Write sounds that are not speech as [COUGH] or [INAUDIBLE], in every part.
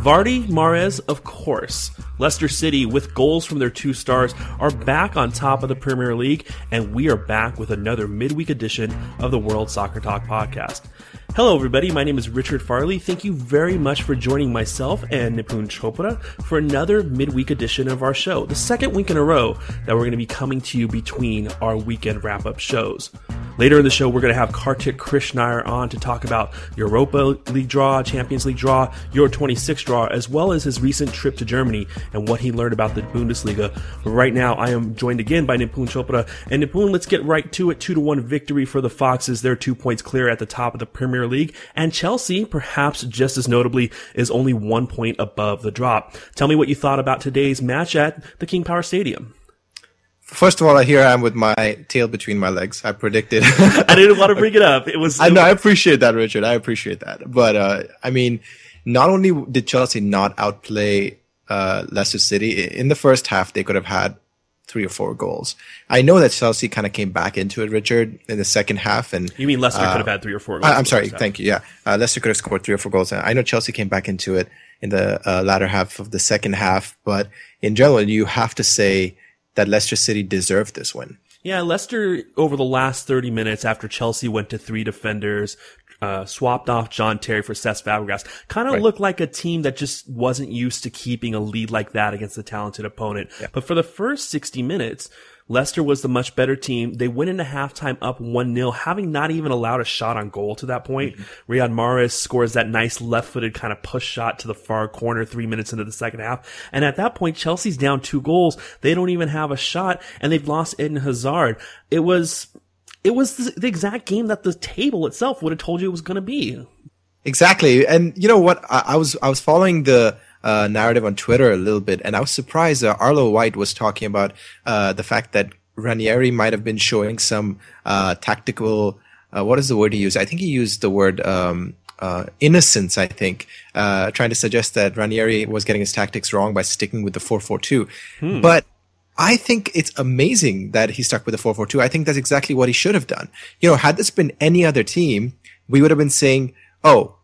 Vardy, Mahrez, of course. Leicester City, with goals from their two stars, are back on top of the Premier League, and we are back with another midweek edition of the World Soccer Talk podcast. Hello, everybody. My name is Richard Farley. Thank you very much for joining myself and Nipun Chopra for another midweek edition of our show, the second week in a row that we're going to be coming to you between our weekend wrap up shows. Later in the show, we're going to have Kartik Krishnaiyer on to talk about Europa League draw, Champions League draw, Euro 26 draw, as well as his recent trip to Germany and what he learned about the Bundesliga. But right now, I am joined again by Nipun Chopra. And Nipun, let's get right to it. Two to one victory for the Foxes. They're two points clear at the top of the Premier League. And Chelsea, perhaps just as notably, is only one point above the drop. Tell me what you thought about today's match at the King Power Stadium. First of all, here I am with my tail between my legs. I predicted. [LAUGHS] I didn't want to bring it up. It was. [LAUGHS] I know. I appreciate that, Richard. I appreciate that. But uh, I mean, not only did Chelsea not outplay uh, Leicester City in the first half, they could have had three or four goals. I know that Chelsea kind of came back into it, Richard, in the second half. And you mean Leicester uh, could have had three or four? goals I'm sorry. Thank you. Yeah, uh, Leicester could have scored three or four goals. I know Chelsea came back into it in the uh, latter half of the second half, but in general, you have to say that Leicester City deserved this win. Yeah, Leicester over the last 30 minutes after Chelsea went to three defenders, uh, swapped off John Terry for Cesc Fabregas, kind of right. looked like a team that just wasn't used to keeping a lead like that against a talented opponent. Yeah. But for the first 60 minutes, Leicester was the much better team. They went into halftime up 1-0, having not even allowed a shot on goal to that point. Mm-hmm. Riyad Mahrez scores that nice left-footed kind of push shot to the far corner three minutes into the second half. And at that point, Chelsea's down two goals. They don't even have a shot and they've lost Eden Hazard. It was, it was the exact game that the table itself would have told you it was going to be. Exactly. And you know what? I, I was, I was following the, uh, narrative on Twitter a little bit, and I was surprised. Uh, Arlo White was talking about uh, the fact that Ranieri might have been showing some uh, tactical. Uh, what is the word he used? I think he used the word um, uh, innocence. I think trying to suggest that Ranieri was getting his tactics wrong by sticking with the four four two, hmm. but. I think it's amazing that he stuck with the 442. I think that's exactly what he should have done. You know, had this been any other team, we would have been saying, oh,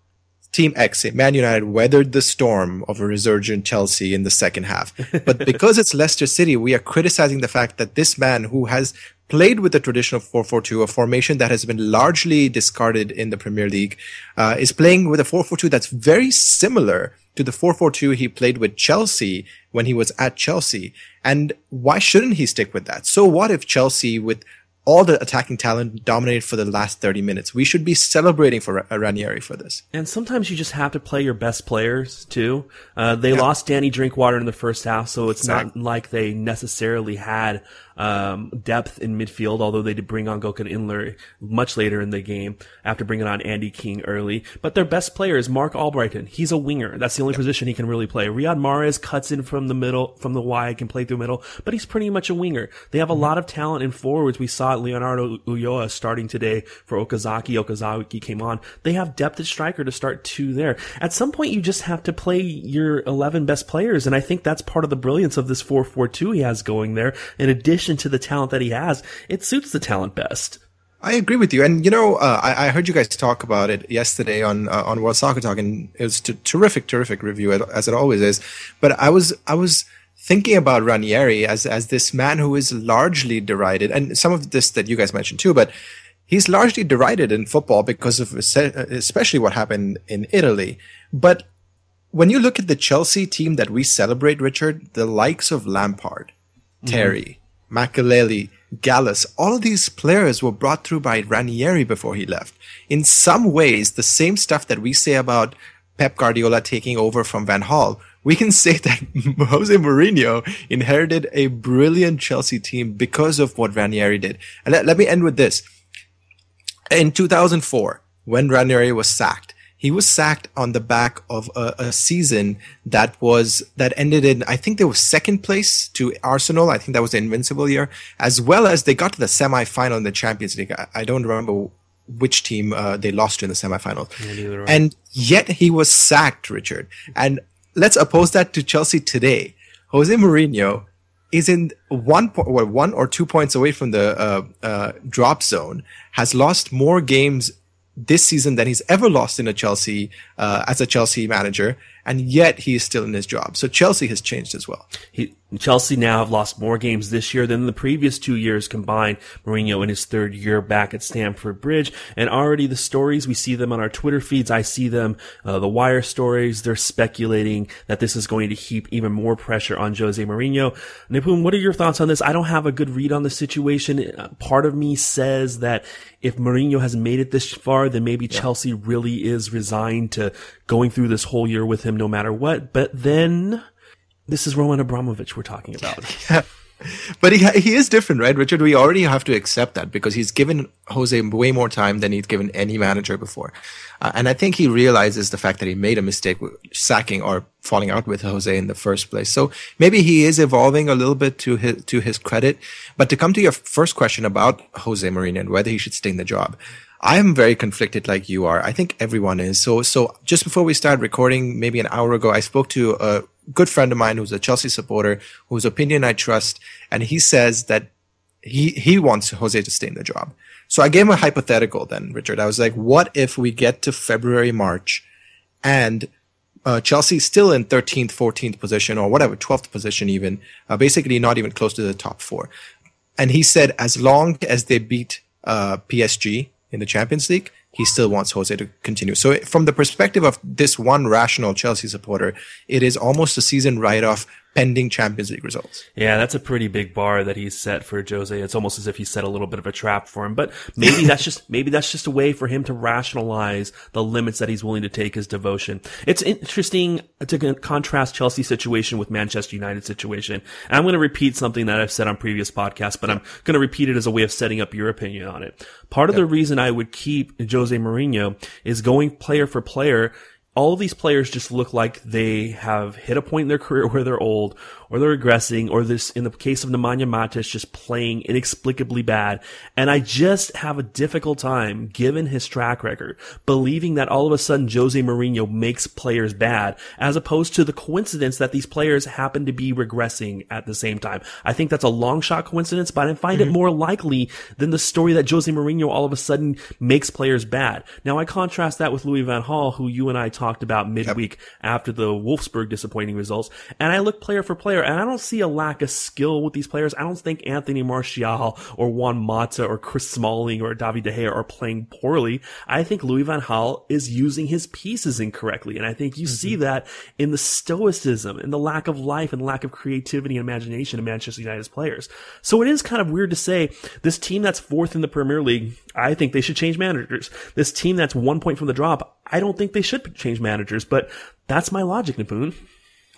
Team X, Man United weathered the storm of a resurgent Chelsea in the second half. But [LAUGHS] because it's Leicester City, we are criticizing the fact that this man who has played with the traditional 4-4-2, a formation that has been largely discarded in the Premier League, uh, is playing with a 4-4-2 that's very similar to the 4-4-2 he played with Chelsea when he was at Chelsea. And why shouldn't he stick with that? So what if Chelsea with all the attacking talent dominated for the last 30 minutes. We should be celebrating for Ranieri for this. And sometimes you just have to play your best players too. Uh, they yeah. lost Danny Drinkwater in the first half, so it's exactly. not like they necessarily had um, depth in midfield, although they did bring on Gökhan Inler much later in the game after bringing on Andy King early. But their best player is Marc Albrighton. He's a winger. That's the only position he can really play. Riyad Mahrez cuts in from the middle, from the wide, can play through middle, but he's pretty much a winger. They have a mm-hmm. lot of talent in forwards. We saw Leonardo Ulloa starting today for Okazaki. Okazaki came on. They have depth at striker to start two there. At some point, you just have to play your 11 best players. And I think that's part of the brilliance of this 4-4-2 he has going there. In addition to the talent that he has, it suits the talent best. I agree with you, and you know, uh, I, I, heard you guys talk about it yesterday on uh, on World Soccer Talk, and it was a terrific, terrific review as it always is. But I was I was thinking about Ranieri as as this man who is largely derided, and some of this that you guys mentioned too, but he's largely derided in football because of especially what happened in Italy. But when you look at the Chelsea team that we celebrate, Richard, the likes of Lampard, mm-hmm. Terry, Makelele, Gallas, all of these players were brought through by Ranieri before he left. In some ways, the same stuff that we say about Pep Guardiola taking over from Van Gaal, we can say [LAUGHS] that Jose Mourinho inherited a brilliant Chelsea team because of what Ranieri did. And let, let me end with this. In 2004, when Ranieri was sacked, he was sacked on the back of a, a, season that was that ended in I think they were second place to Arsenal. I think that was the invincible year, as well as they got to the semi-final in the Champions League. I, I don't remember which team uh, they lost to in the semi-finals, yeah, and yet he was sacked, Richard. And let's oppose that to Chelsea today. Jose Mourinho is in one point, well, one or two points away from the uh, uh, drop zone. Has lost more games this season than he's ever lost in a Chelsea uh, as a Chelsea manager, and yet he is still in his job. So Chelsea has changed as well. He, Chelsea now have lost more games this year than the previous two years combined. Mourinho in his third year back at Stamford Bridge, and already the stories we see them on our Twitter feeds. I see them, uh, the Wire stories. They're speculating that this is going to heap even more pressure on Jose Mourinho. Nipun, what are your thoughts on this? I don't have a good read on the situation. Uh, part of me says that if Mourinho has made it this far, then maybe yeah. Chelsea really is resigned to going through this whole year with him no matter what. But then this is Roman Abramovich we're talking [LAUGHS] about. But he he is different, right, Richard? We already have to accept that because he's given Jose way more time than he's given any manager before, uh, and I think he realizes the fact that he made a mistake sacking or falling out with Jose in the first place. So maybe he is evolving a little bit to his to his credit. But to come to your first question about Jose Mourinho and whether he should stay in the job, I am very conflicted like you are. I think everyone is. So, so just before we started recording, maybe an hour ago, I spoke to a good friend of mine who's a Chelsea supporter, whose opinion I trust. And he says that he, he wants Jose to stay in the job. So I gave him a hypothetical then, Richard. I was like, what if we get to February, March and uh, Chelsea still in 13th, 14th position or whatever, 12th position even, uh, basically not even close to the top four. And he said, as long as they beat, uh, PSG, in the Champions League, he still wants Jose to continue. So from the perspective of this one rational Chelsea supporter, it is almost a season write-off pending Champions League results. Yeah, that's a pretty big bar that he's set for Jose. It's almost as if he set a little bit of a trap for him, but maybe [LAUGHS] that's just, maybe that's just a way for him to rationalize the limits that he's willing to take his devotion. It's interesting to contrast Chelsea's situation with Manchester United situation. And I'm going to repeat something that I've said on previous podcasts, but I'm going to repeat it as a way of setting up your opinion on it. Part of yep. the reason I would keep Jose Mourinho is going player for player all of these players just look like they have hit a point in their career where they're old or they're regressing, or this, in the case of Nemanja Matic, just playing inexplicably bad. And I just have a difficult time, given his track record, believing that all of a sudden Jose Mourinho makes players bad, as opposed to the coincidence that these players happen to be regressing at the same time. I think that's a long shot coincidence, but I find mm-hmm. it more likely than the story that Jose Mourinho all of a sudden makes players bad. Now I contrast that with Louis Van Gaal, who you and I talked about midweek yep. after the Wolfsburg disappointing results, and I look player for player player, and I don't see a lack of skill with these players. I don't think Anthony Martial or Juan Mata or Chris Smalling or David De Gea are playing poorly. I think Louis Van Gaal is using his pieces incorrectly, and I think you mm-hmm. see that in the stoicism and the lack of life and lack of creativity and imagination in Manchester United's players. So it is kind of weird to say this team that's fourth in the Premier League, I think they should change managers. This team that's one point from the drop, I don't think they should change managers, but that's my logic, Nipun.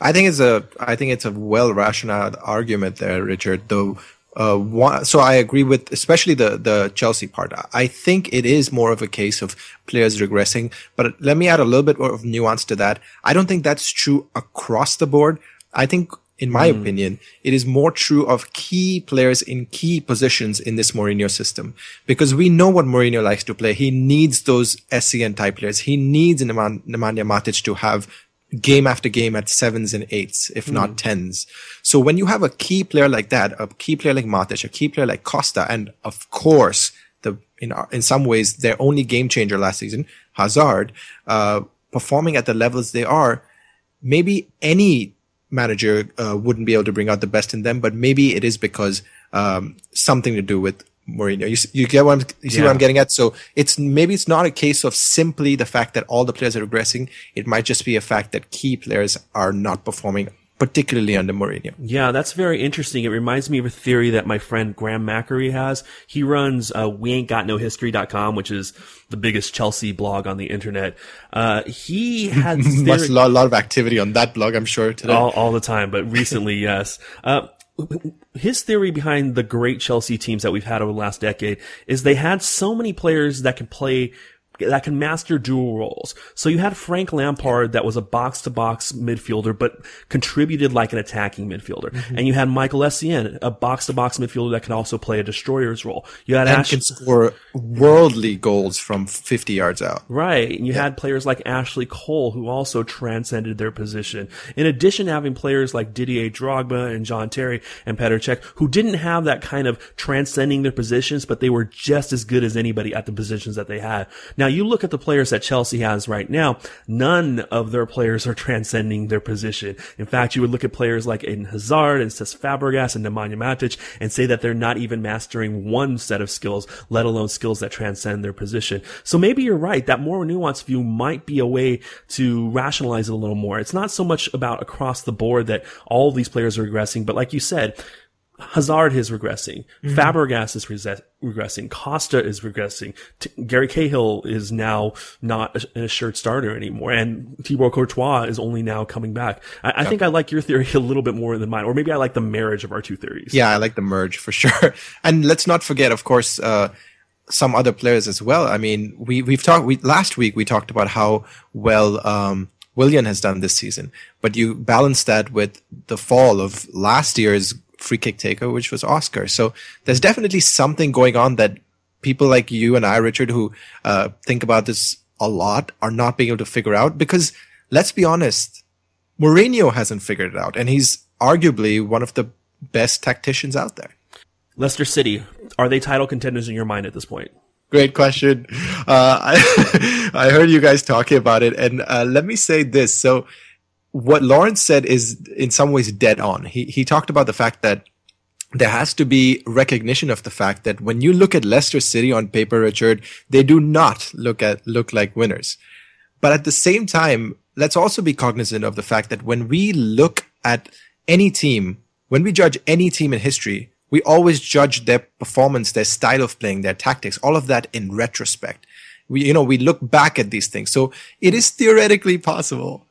I think it's a I think it's a well rationalized argument there, Richard. Though, uh, so I agree with especially the the Chelsea part. I think it is more of a case of players regressing. But let me add a little bit of nuance to that. I don't think that's true across the board. I think. In my mm. opinion, it is more true of key players in key positions in this Mourinho system. Because we know what Mourinho likes to play. He needs those Essien type players. He needs Nemanja Matic to have game after game at sevens and eights, if mm. not tens. So when you have a key player like that, a key player like Matic, a key player like Costa, and of course, the in in some ways their only game changer last season, Hazard, uh, performing at the levels they are, maybe any manager uh, wouldn't be able to bring out the best in them, but maybe it is because um, something to do with Mourinho. You, you get what I'm, you see yeah. what I'm getting at? So it's maybe it's not a case of simply the fact that all the players are regressing. It might just be a fact that key players are not performing particularly under Mourinho. Yeah, that's very interesting. It reminds me of a theory that my friend Graham MacAree has. He runs uh, weaintgotnohistory.com, which is the biggest Chelsea blog on the internet. Uh, he [LAUGHS] had a lot, lot, of activity on that blog, I'm sure today. All, all the time, but recently, [LAUGHS] yes. Uh, his theory behind the great Chelsea teams that we've had over the last decade is they had so many players that can play that can master dual roles. So you had Frank Lampard that was a box to box midfielder, but contributed like an attacking midfielder. Mm-hmm. And you had Michael Essien, a box to box midfielder that can also play a destroyer's role. You had and Ash- can score worldly goals from 50 yards out. Right. And you yeah. had players like Ashley Cole who also transcended their position. In addition to having players like Didier Drogba and John Terry and Petr Cech who didn't have that kind of transcending their positions, but they were just as good as anybody at the positions that they had. Now now you look at the players that Chelsea has right now, none of their players are transcending their position. In fact, you would look at players like Eden Hazard and Cesc Fabregas and Nemanja Matic and say that they're not even mastering one set of skills, let alone skills that transcend their position. So maybe you're right. That more nuanced view might be a way to rationalize it a little more. It's not so much about across the board that all these players are regressing, but like you said, Hazard is regressing. Mm-hmm. Fabregas is regressing. Costa is regressing. T- Gary Cahill is now not a, a shirt starter anymore. And Thibaut Courtois is only now coming back. I, I think I like your theory [LAUGHS] a little bit more than mine. Or maybe I like the marriage of our two theories. Yeah, I like the merge for sure. [LAUGHS] And let's not forget, of course, uh, some other players as well. I mean, we, we've talked, we, last week we talked about how well, um, Willian has done this season, but you balance that with the fall of last year's free kick taker, which was Oscar. So there's definitely something going on that people like you and I, Richard, who uh, think about this a lot, are not being able to figure out. Because let's be honest, Mourinho hasn't figured it out, and he's arguably one of the best tacticians out there. Leicester City, are they title contenders in your mind at this point? Great question. Uh, [LAUGHS] I, I heard you guys talking about it, and uh, let me say this. So what Lawrence said is in some ways dead on. He he talked about the fact that there has to be recognition of the fact that when you look at Leicester City on paper, Richard, they do not look at look like winners. But at the same time, let's also be cognizant of the fact that when we look at any team, when we judge any team in history, we always judge their performance, their style of playing, their tactics, all of that in retrospect. We, you know, we look back at these things. So it is theoretically possible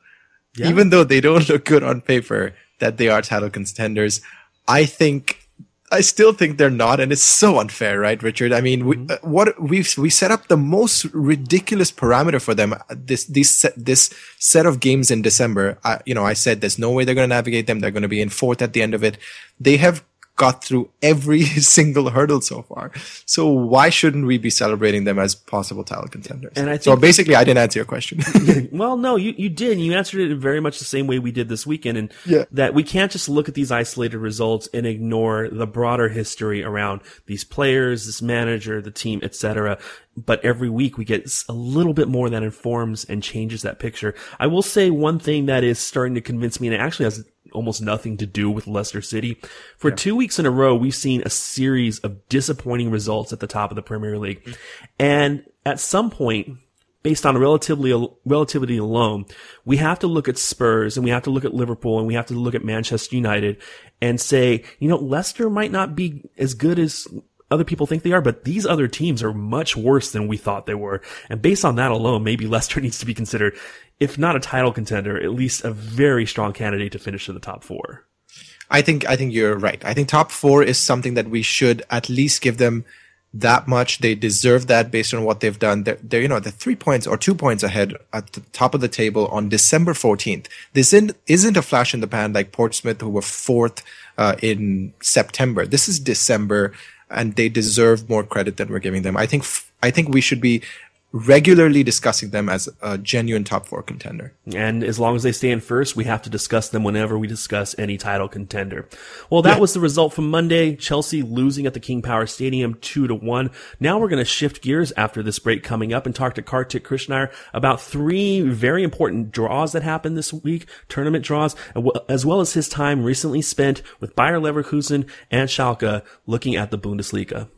yeah. even though they don't [LAUGHS] look good on paper, that they are title contenders. I think I still think they're not, and it's so unfair, right, Richard? I mean, mm-hmm. we, uh, what we we set up the most ridiculous parameter for them. This this this set of games in December. I, you know, I said there's no way they're going to navigate them. They're going to be in fourth at the end of it. They have got through every [LAUGHS] single hurdle so far. So why shouldn't we be celebrating them as possible title contenders? And I think, so basically, I didn't answer your question. [LAUGHS] [LAUGHS] well, no, you, you did. You answered it in very much the same way we did this weekend. And yeah. that we can't just look at these isolated results and ignore the broader history around these players, this manager, the team, etc but every week we get a little bit more that informs and changes that picture. I will say one thing that is starting to convince me, and it actually has almost nothing to do with Leicester City. For yeah. two weeks in a row, we've seen a series of disappointing results at the top of the Premier League. Mm-hmm. And at some point, based on relatively, relativity alone, we have to look at Spurs and we have to look at Liverpool and we have to look at Manchester United and say, you know, Leicester might not be as good as other people think they are, but these other teams are much worse than we thought they were. And based on that alone, maybe [LAUGHS] Leicester needs to be considered if not a title contender, at least a very strong candidate to finish in the top four. I think I think you're right. I think top four is something that we should at least give them that much. They deserve that based on what they've done. They're, they're you know, they're three points or two points ahead at the top of the table on December 14th. This isn't, isn't a flash in the pan like Portsmouth, who were fourth uh, in September. This is December, and they deserve more credit than we're giving them. I think I think we should be regularly discussing them as a genuine top four contender. And as long as they stay in first, we have to discuss them whenever we discuss any title contender. Well, that yeah. was the result from Monday. Chelsea losing at the King Power Stadium two to one. Now we're going to shift gears after this break coming up and talk to Kartik Krishnaiyer about three very important draws that happened this week, tournament draws, as well as his time recently spent with Bayer Leverkusen and Schalke looking at the Bundesliga.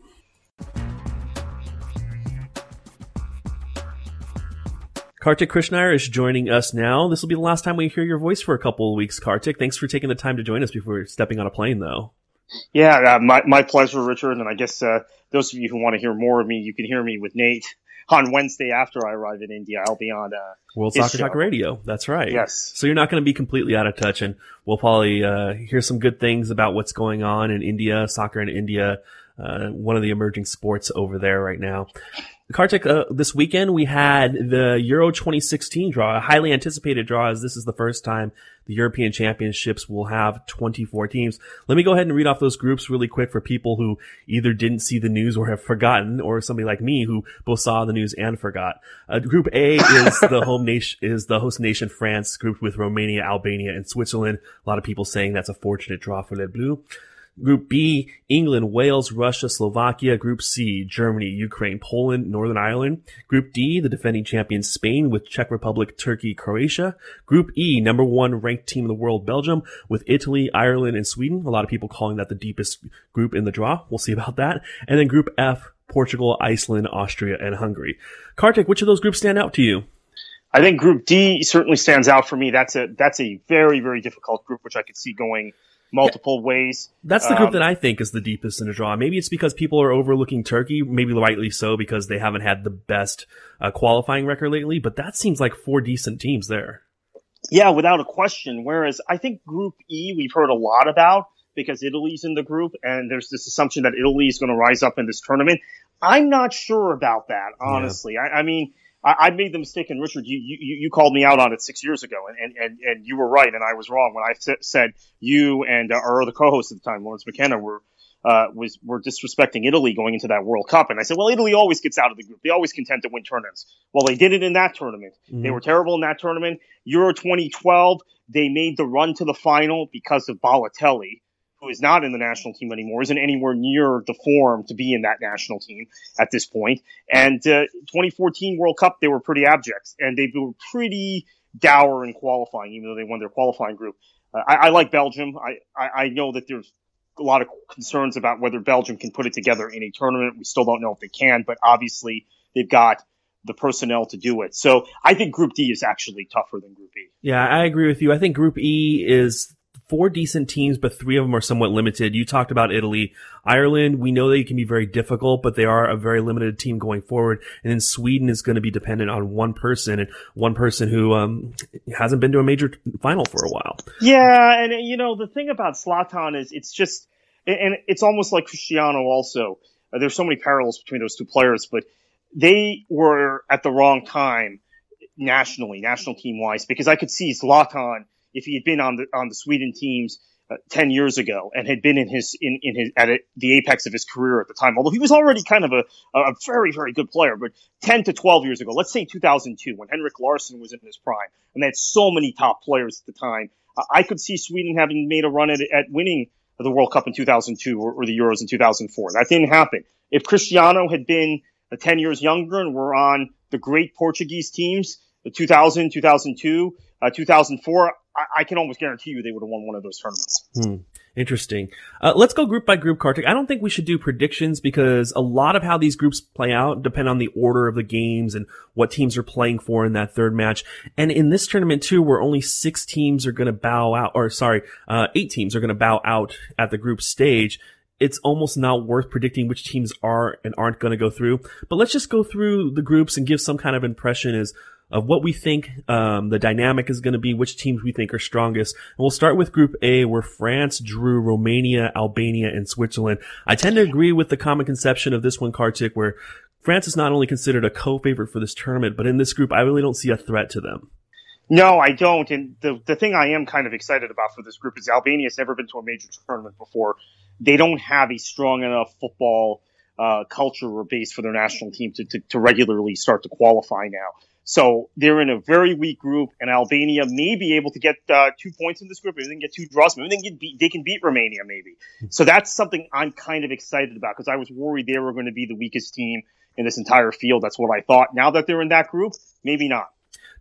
Kartik Krishnaiyer is joining us now. This will be the last time we hear your voice for a couple of weeks, Kartik. Thanks for taking the time to join us before stepping on a plane, though. Yeah, uh, my, my pleasure, Richard. And I guess uh, those of you who want to hear more of me, you can hear me with Nate on Wednesday after I arrive in India. I'll be on uh, World Soccer show. Talk Radio. That's right. Yes. So you're not going to be completely out of touch, and we'll probably uh, hear some good things about what's going on in India, soccer in India, uh, one of the emerging sports over there right now. Kartik, uh, this weekend we had the Euro 2016 draw, a highly anticipated draw as this is the first time the European Championships will have 24 teams. Let me go ahead and read off those groups really quick for people who either didn't see the news or have forgotten, or somebody like me who both saw the news and forgot. Uh, group A is the [LAUGHS] home nation, is the host nation France, grouped with Romania, Albania, and Switzerland. A lot of people saying that's a fortunate draw for Les Bleus. Group B, England, Wales, Russia, Slovakia. Group C, Germany, Ukraine, Poland, Northern Ireland. Group D, the defending champions Spain with Czech Republic, Turkey, Croatia. Group E, number one ranked team in the world, Belgium with Italy, Ireland, and Sweden. A lot of people calling that the deepest group in the draw. We'll see about that. And then Group F, Portugal, Iceland, Austria, and Hungary. Kartik, which of those groups stand out to you? I think Group D certainly stands out for me. That's a that's a very very difficult group, which I could see going multiple yeah. ways. That's the group um, that I think is the deepest in the draw. Maybe it's because people are overlooking Turkey, maybe rightly so because they haven't had the best uh, qualifying record lately, but that seems like four decent teams there. Yeah, without a question. Whereas I think Group E we've heard a lot about because Italy's in the group and there's this assumption that Italy is going to rise up in this tournament. I'm not sure about that, honestly. Yeah. I, I mean, I, I made the mistake, and Richard, you, you, you called me out on it six years ago, and, and, and you were right, and I was wrong when I said you and uh, our other co-host at the time, Lawrence McKenna, were uh, was were disrespecting Italy going into that World Cup, and I said, well, Italy always gets out of the group; they always contend to win tournaments. Well, they did it in that tournament. Mm-hmm. They were terrible in that tournament. Euro 2012, they made the run to the final because of Balotelli who is not in the national team anymore, isn't anywhere near the form to be in that national team at this point. And uh, 2014 World Cup, they were pretty abject, and they were pretty dour in qualifying, even though they won their qualifying group. Uh, I, I, like Belgium. I, I, I know that there's a lot of concerns about whether Belgium can put it together in a tournament. We still don't know if they can, but obviously they've got the personnel to do it. So I think Group D is actually tougher than Group E. Yeah, I agree with you. I think Group E is four decent teams, but three of them are somewhat limited. You talked about Italy. Ireland, we know they can be very difficult, but they are a very limited team going forward. And then Sweden is going to be dependent on one person and one person who um, hasn't been to a major final for a while. Yeah, and you know the thing about Zlatan is it's just, and it's almost like Cristiano. Also, uh, there's so many parallels between those two players, but they were at the wrong time nationally, national team wise, because I could see Zlatan – if he had been on the on the Sweden teams uh, 10 years ago and had been in his in, in his at a, the apex of his career at the time although he was already kind of a, a very very good player but 10 to 12 years ago let's say 2002 when Henrik Larsson was in his prime and they had so many top players at the time uh, I could see Sweden having made a run at, at winning the World Cup in 2002 or, or, the Euros in 2004 that didn't happen. If Cristiano had been uh, 10 years younger and were on the great Portuguese teams the 2000 2002 uh, 2004 I, I, can almost guarantee you they would have won one of those tournaments. Hmm. Interesting. Uh, let's go group by group, Kartik. I don't think we should do predictions because a lot of how these groups play out depend on the order of the games and what teams are playing for in that third match. And in this tournament too, where only six teams are going to bow out, or sorry, uh, eight teams are going to bow out at the group stage, it's almost not worth predicting which teams are and aren't going to go through. But let's just go through the groups and give some kind of impression as of what we think um, the dynamic is going to be, which teams we think are strongest. And we'll start with Group A, where France drew Romania, Albania, and Switzerland. I tend to agree with the common conception of this one, Kartik, where France is not only considered a co-favorite for this tournament, but in this group, I really don't see a threat to them. No, I don't. And the the thing I am kind of excited about for this group is Albania has never been to a major tournament before. They don't have a strong enough football uh, culture or base for their national team to, to, to regularly start to qualify now. So they're in a very weak group, and Albania may be able to get uh, two points in this group. Maybe they can get two draws. Maybe they can, beat, they can beat Romania, maybe. So that's something I'm kind of excited about because I was worried they were going to be the weakest team in this entire field. That's what I thought. Now that they're in that group, maybe not.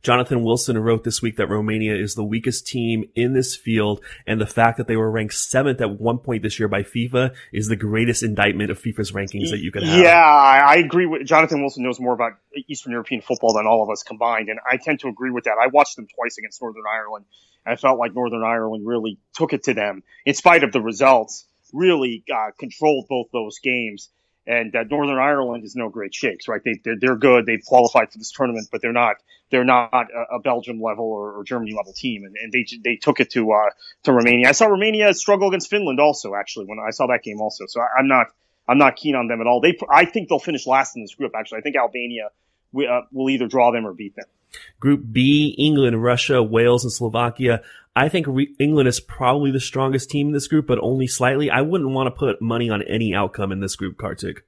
Jonathan Wilson wrote this week that Romania is the weakest team in this field, and the fact that they were ranked seventh at one point this year by FIFA is the greatest indictment of FIFA's rankings that you could have. Yeah, I agree with Jonathan Wilson knows more about Eastern European football than all of us combined, and I tend to agree with that. I watched them twice against Northern Ireland. And I felt like Northern Ireland really took it to them, in spite of the results. Really uh, controlled both those games. And uh, Northern Ireland is no great shakes, right? They, they're, they're good. They've qualified for this tournament, but they're not they're not a, a Belgium level or, or, Germany level team, and, and, they they took it to uh, to Romania. I saw Romania struggle against Finland also, actually, when I saw that game also. So I, am not I'm not keen on them at all. They I think they'll finish last in this group. Actually, I think Albania will, uh, will either draw them or beat them. Group B: England, Russia, Wales, and Slovakia. I think re- England is probably the strongest team in this group, but only slightly. I wouldn't want to put money on any outcome in this group, Kartik.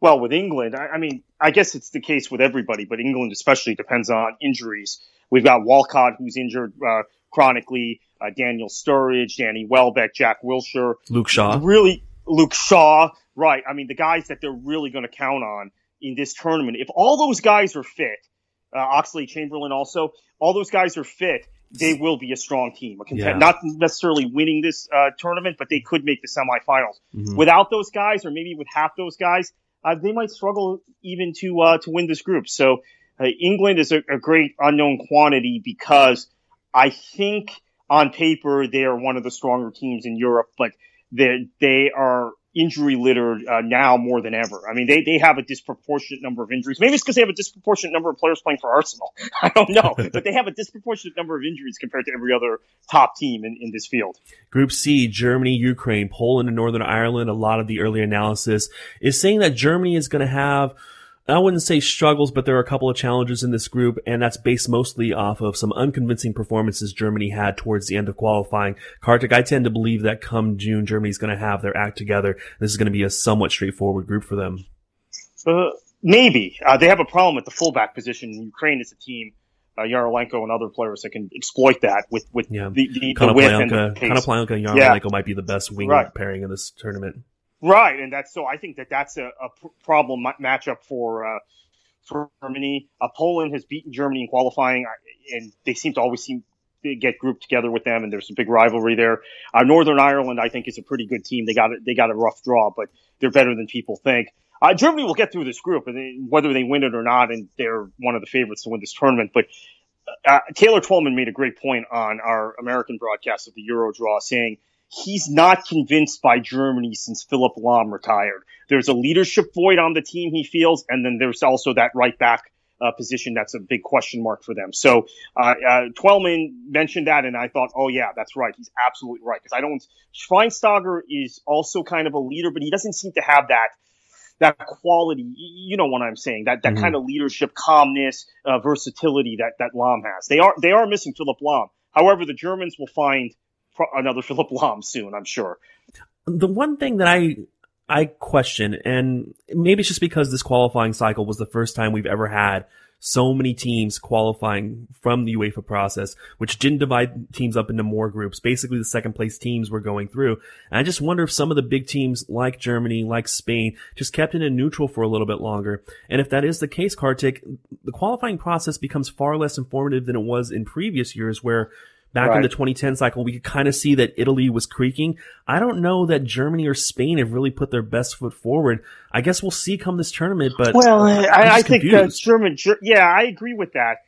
Well, with England, I, I mean, I guess it's the case with everybody, but England especially depends on injuries. We've got Walcott, who's injured uh, chronically, uh, Daniel Sturridge, Danny Welbeck, Jack Wilshere, Luke Shaw. Really, Luke Shaw. Right. I mean, the guys that they're really going to count on in this tournament. If all those guys are fit, uh, Oxlade Chamberlain also, all those guys are fit, they will be a strong team. A yeah. Not necessarily winning this uh, tournament, but they could make the semifinals. Mm-hmm. Without those guys, or maybe with half those guys, uh, they might struggle even to uh, to win this group. So uh, England is a, a, great unknown quantity because I think on paper they are one of the stronger teams in Europe, but they they are injury littered uh, now more than ever. I mean, they, they have a disproportionate number of injuries. Maybe it's because they have a disproportionate number of players playing for Arsenal. [LAUGHS] I don't know, [LAUGHS] but they have a disproportionate number of injuries compared to every other top team in, in this field. Group C, Germany, Ukraine, Poland, and Northern Ireland. A lot of the early analysis is saying that Germany is going to have I wouldn't say struggles, but there are a couple of challenges in this group, and that's based mostly off of some unconvincing performances Germany had towards the end of qualifying. Kartik, I tend to believe that come June, Germany's going to have their act together. This is going to be a somewhat straightforward group for them. Uh, maybe. Uh, they have a problem at the fullback position. Ukraine is a team, uh, Yarmolenko and other players that can exploit that with, with yeah. the, the, the width and the pace. Konoplyanka and Yarmolenko yeah. might be the best wing right. pairing in this tournament. Right, and that's so. I think that that's a, a problem matchup for uh, for Germany. Uh, Poland has beaten Germany in qualifying, and they seem to always seem to get grouped together with them. And there's a big rivalry there. Uh, Northern Ireland, I think, is a pretty good team. They got they got a rough draw, but they're better than people think. Uh, Germany will get through this group, and they, whether they win it or not, and they're one of the favorites to win this tournament. But uh, Taylor Twellman made a great point on our American broadcast of the Euro draw, saying he's not convinced by Germany since Philipp Lahm retired. There's a leadership void on the team he feels, and then there's also that right back uh, position that's a big question mark for them. So uh, uh, Twellman mentioned that, and I thought, oh yeah, that's right. He's absolutely right because I don't. Schweinsteiger is also kind of a leader, but he doesn't seem to have that that quality. You know what I'm saying? That that mm-hmm. kind of leadership, calmness, uh, versatility that that Lahm has. They are they are missing Philipp Lahm. However, the Germans will find another [LAUGHS] Philipp Lahm soon, I'm sure. The one thing that I I question, and maybe it's just because this qualifying cycle was the first time we've ever had so many teams qualifying from the UEFA process, which didn't divide teams up into more groups. Basically, the second place teams were going through. And I just wonder if some of the big teams like Germany, like Spain, just kept it in neutral for a little bit longer. And if that is the case, Kartik, the qualifying process becomes far less informative than it was in previous years where back right. in the 2010 cycle, we could kind of see that Italy was creaking. I don't know that Germany or Spain have really put their best foot forward. I guess we'll see come this tournament, but well, I, I think that German, yeah, I agree with that.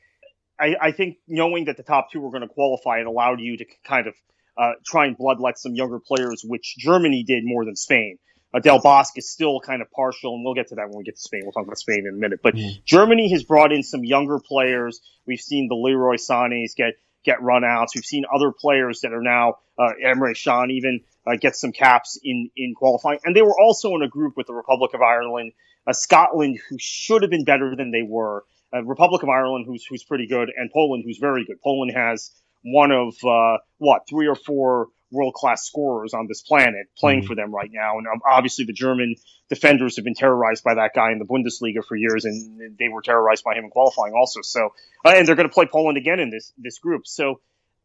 I, I, think knowing that the top two were going to qualify, it allowed you to kind of uh, try and bloodlet some younger players, which Germany did more than Spain. Uh, Del Bosque is still kind of partial, and we'll get to that when we get to Spain. We'll talk about Spain in a minute. But mm. Germany has brought in some younger players. We've seen the Leroy Sané's get get runouts. We've seen other players that are now uh, Emre Can even uh, get some caps in in qualifying, and they were also in a group with the Republic of Ireland, uh, Scotland, who should have been better than they were, uh, Republic of Ireland, who's who's pretty good, and Poland, who's very good. Poland has one of uh, what three or four world class scorers on this planet playing mm-hmm. for them right now. And um, obviously, the German defenders have been terrorized by that guy in the Bundesliga for years, and they were terrorized by him in qualifying also. So, uh, and they're going to play Poland again in this this group. So,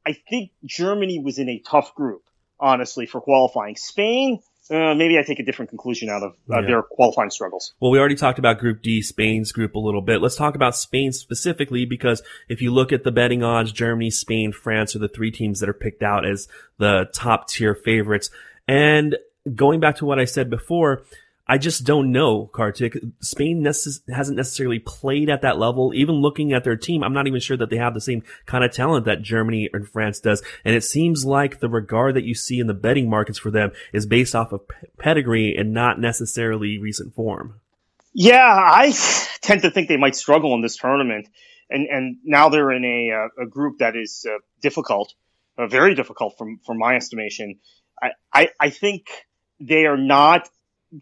I think Germany was in a tough group, honestly, for qualifying. Spain uh, maybe I take a different conclusion out of uh, yeah. their qualifying struggles. Well, we already talked about Group D, Spain's group a little bit. Let's talk about Spain specifically because if you look at the betting odds, Germany, Spain, France are the three teams that are picked out as the top tier favorites. And going back to what I said before, I just don't know, Kartik. Spain necess- hasn't necessarily played at that level. Even looking at their team, I'm not even sure that they have the same kind of talent that Germany and France does. And it seems like the regard that you see in the betting markets for them is based off of pedigree and not necessarily recent form. Yeah, I tend to think they might struggle in this tournament. And, and now they're in a, uh, a group that is uh, difficult, uh, very difficult from, from my estimation. I, I, I think they are not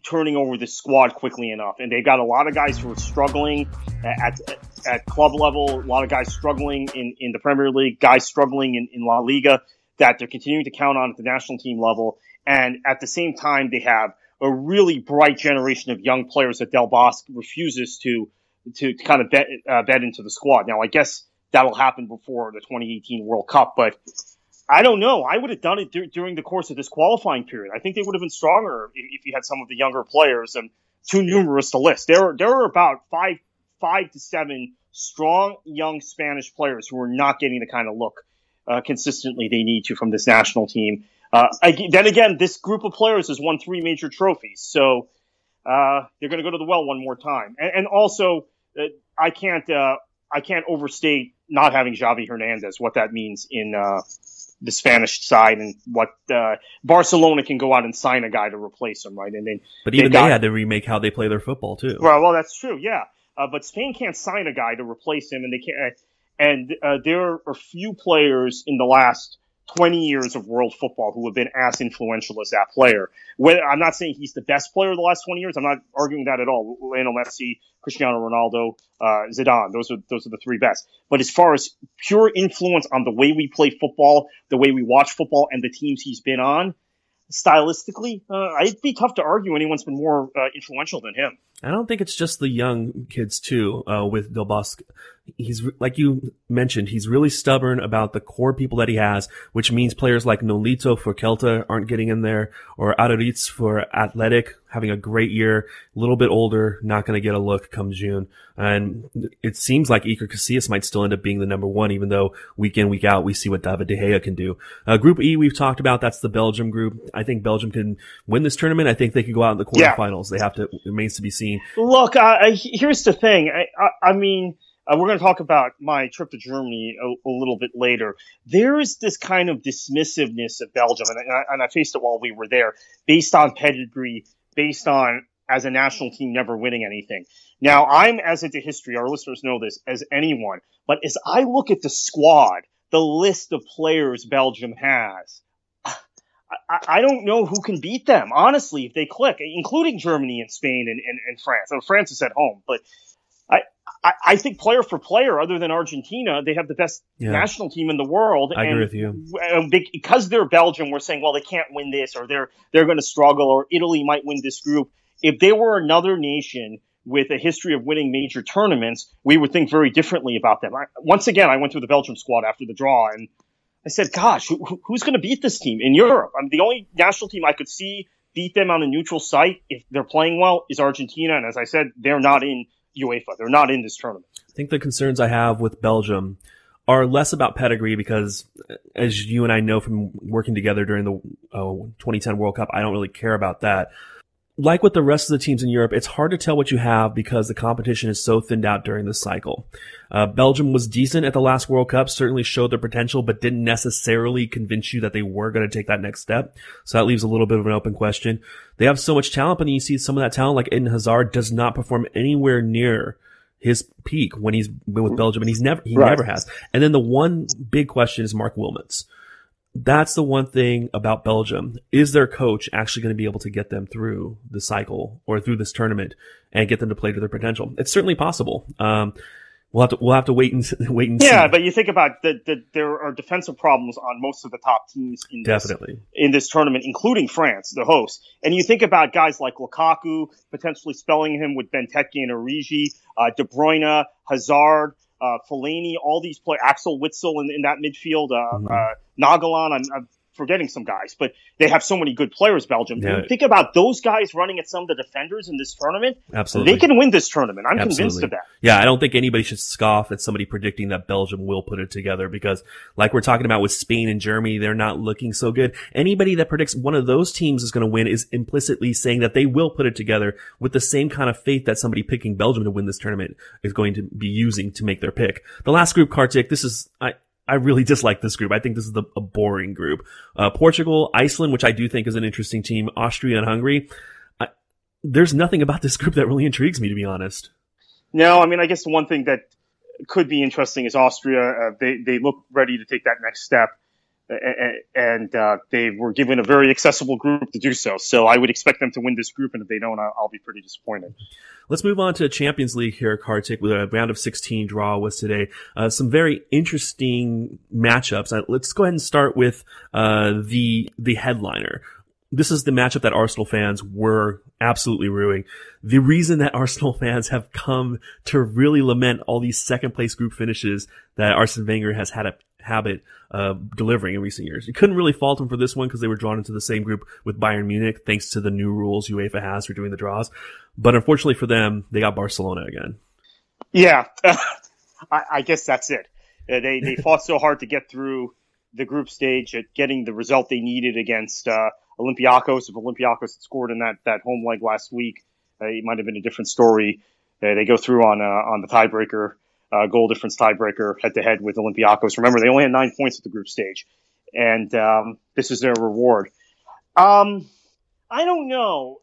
turning over the squad quickly enough. And they've got a lot of guys who are struggling at, at, club level, a lot of guys struggling in, in the Premier League, guys struggling in, in La Liga that they're continuing to count on at the national team level. And at the same time, they have a really bright generation of young players that Del Bosque refuses to, to, to kind of bet, uh, bet into the squad. Now, I guess that'll happen before the 2018 World Cup, but I don't know. I would have done it dur- during the course of this qualifying period. I think they would have been stronger if, if you had some of the younger players and too numerous to list. There are, there are about five, five to seven strong young Spanish players who are not getting the kind of look uh, consistently they need to from this national team. Uh, I, then again, this group of players has won three major trophies, so uh, they're going to go to the well one more time. And, and also, uh, I can't uh, I can't overstate not having Xavi Hernandez, what that means in uh, the Spanish side and what uh, Barcelona can go out and sign a guy to replace him, right? And then, but even they, got, they had to remake how they play their football too. Well, well, that's true, yeah. Uh, but Spain can't sign a guy to replace him, and they can't. And uh, there are a few players in the last 20 years of world football who have been as influential as that player. I'm not saying he's the best player of the last 20 years. I'm not arguing that at all. Lionel Messi, Cristiano Ronaldo, uh, Zidane. Those are, those are the three best. But as far as pure influence on the way we play football, the way we watch football and the teams he's been on, stylistically, uh, it'd be tough to argue anyone's been more uh, influential than him. I don't think it's just the young kids too. Uh, with Del Bosque, he's like you mentioned, he's really stubborn about the core people that he has, which means players like Nolito for Celta aren't getting in there, or Aduriz for Athletic having a great year, a little bit older, not going to get a look come June. And it seems like Iker Casillas might still end up being the number one, even though week in, week out, we see what David De Gea can do. Uh, group E, we've talked about, that's the Belgium group. I think Belgium can win this tournament. I think they could go out in the quarterfinals. Yeah. They have to, it remains to be seen Look, here's the thing. I, I, I mean, uh, we're going to talk about my trip to Germany a, a, little bit later. There is this kind of dismissiveness of Belgium, and I, and I faced it while we were there, based on pedigree, based on as a national team never winning anything. Now, I'm as into history, our listeners know this, as anyone, but as I look at the squad, the list of players Belgium has, I, I, don't know who can beat them, honestly, if they click, including Germany and Spain and, and, and France. And France is at home, but I, I, I, think player for player, other than Argentina, they have the best yeah. national team in the world. I and, agree with you. Because they're Belgium, we're saying, well, they can't win this, or they're they're going to struggle, or Italy might win this group. If they were another nation with a history of winning major tournaments, we would think very differently about them. I, once again, I went through the Belgium squad after the draw, and I said, gosh, who, who's going to beat this team in Europe? I'm the only national team I could see beat them on a neutral site if they're playing well is Argentina. And as I said, they're not in UEFA. They're not in this tournament. I think the concerns I have with Belgium are less about pedigree because, as you and I know from working together during the uh, 2010 World Cup, I don't really care about that like with the rest of the teams in Europe, it's hard to tell what you have because the competition is so thinned out during this cycle. Uh, Belgium was decent at the last World Cup, certainly showed their potential, but didn't necessarily convince you that they were going to take that next step. So that leaves a little bit of an open question. They have so much talent, but then you see some of that talent, like Eden Hazard, does not perform anywhere near his peak when he's been with Belgium, and he's never he right. never has. And then the one big question is Marc Wilmots that's the one thing about Belgium. Is their coach actually going to be able to get them through the cycle or through this tournament and get them to play to their potential? It's certainly possible. Um, we'll have to we'll have to wait and [LAUGHS] wait and yeah, see. Yeah, but you think about that the, there are defensive problems on most of the top teams in this, definitely in this tournament, including France, the host. And you think about guys like Lukaku potentially spelling him with Benteke and Origi, uh, De Bruyne, Hazard uh, Fellaini, all these players, Axel Witsel in, in that midfield, uh, mm-hmm. uh, Nainggolan. I'm, I'm, forgetting some guys, but they have so many good players. Belgium. Yeah. Think about those guys running at some of the defenders in this tournament. Absolutely. They can win this tournament. I'm convinced of that. Yeah, I don't think anybody should scoff at somebody predicting that Belgium will put it together because, like we're talking about with Spain and Germany, they're not looking so good. Anybody that predicts one of those teams is going to win is implicitly saying that they will put it together with the same kind of faith that somebody picking Belgium to win this tournament is going to be using to make their pick. The last group, Kartik, this is, I, I really dislike this group. I think this is the, a boring group. Uh, Portugal, Iceland, which I do think is an interesting team, Austria and Hungary. I, there's nothing about this group that really intrigues me, to be honest. No, I mean, I guess the one thing that could be interesting is Austria. Uh, they they look ready to take that next step, and uh, they were given a very accessible group to do so. So I would expect them to win this group, and if they don't, I'll, be pretty disappointed. Let's move on to the Champions League here, Kartik, with a round of 16 draw was today. Uh, some very interesting matchups. Uh, let's go ahead and start with uh, the the headliner. This is the matchup that Arsenal fans were absolutely ruining. The reason that [LAUGHS] Arsenal fans have come to really lament all these second place group finishes that Arsene Wenger has had a habit of delivering in recent years. You couldn't really fault them for this one because they were drawn into the same group with Bayern Munich thanks to the new rules UEFA has for doing the draws. But unfortunately for them, they got Barcelona again. Yeah, [LAUGHS] I, I guess that's it. Uh, they they [LAUGHS] fought so hard to get through the group stage at getting the result they needed against uh, Olympiacos. If Olympiacos had scored in that, that home leg last week, uh, it might have been a different story. Uh, they go through on uh, on the tiebreaker, uh, goal difference tiebreaker, head to head with Olympiacos. Remember, they only had nine points at the group stage, and um, this is their reward. Um, I don't know.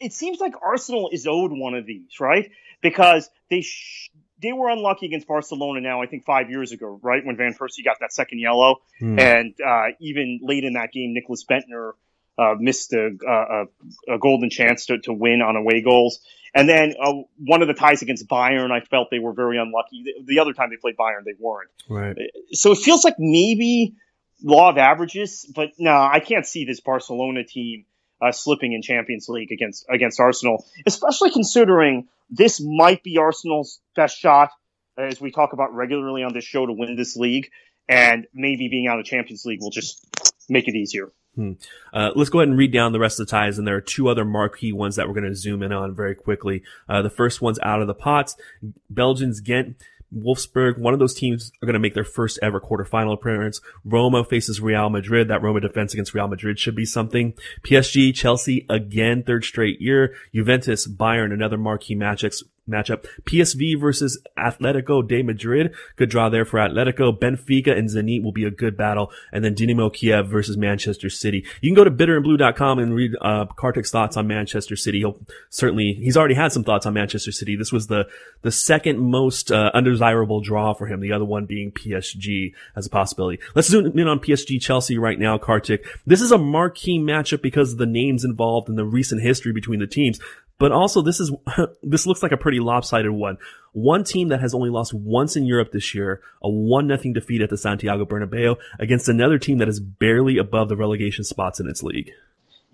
It seems like Arsenal is owed one of these, right? Because they sh- they were unlucky against Barcelona now, I think five years ago, right? When Van Persie got that second yellow. Hmm. And uh, even late in that game, Nicklas Bendtner uh, missed a, a, a golden chance to, to win on away goals. And then uh, one of the ties against Bayern, I felt they were very unlucky. The, the other time they played Bayern, they weren't. Right. So it feels like maybe law of averages, but no, I can't see this Barcelona team uh, slipping in Champions League against against Arsenal, especially considering this might be Arsenal's best shot, as we talk about regularly on this show, to win this league, and maybe being out of Champions League will just make it easier. Uh, let's go ahead and read down the rest of the ties, and there are two other marquee ones that we're going to zoom in on very quickly. Uh, the first one's out of the pots. Belgians Ghent. Wolfsburg, one of those teams are going to make their first ever quarterfinal appearance. Roma faces Real Madrid. That Roma defense against Real Madrid should be something. PSG, Chelsea, again, third straight year. Juventus, Bayern, another marquee matchup. Matchup PSV versus Atletico de Madrid. Good draw there for Atletico. Benfica and Zenit will be a good battle. And then Dinamo Kiev versus Manchester City. You can go to bitterandblue.com and read, uh, Kartik's thoughts on Manchester City. He'll certainly, he's already had some thoughts on Manchester City. This was the, the second most, uh, undesirable draw for him. The other one being PSG as a possibility. Let's zoom in on PSG Chelsea right now, Kartik. This is a marquee matchup because of the names involved and the recent history between the teams. But also this is, [LAUGHS] this looks like a pretty lopsided one. One team that has only lost once in Europe this year, a one nothing defeat at the Santiago Bernabeu against another team that is barely above the relegation spots in its league.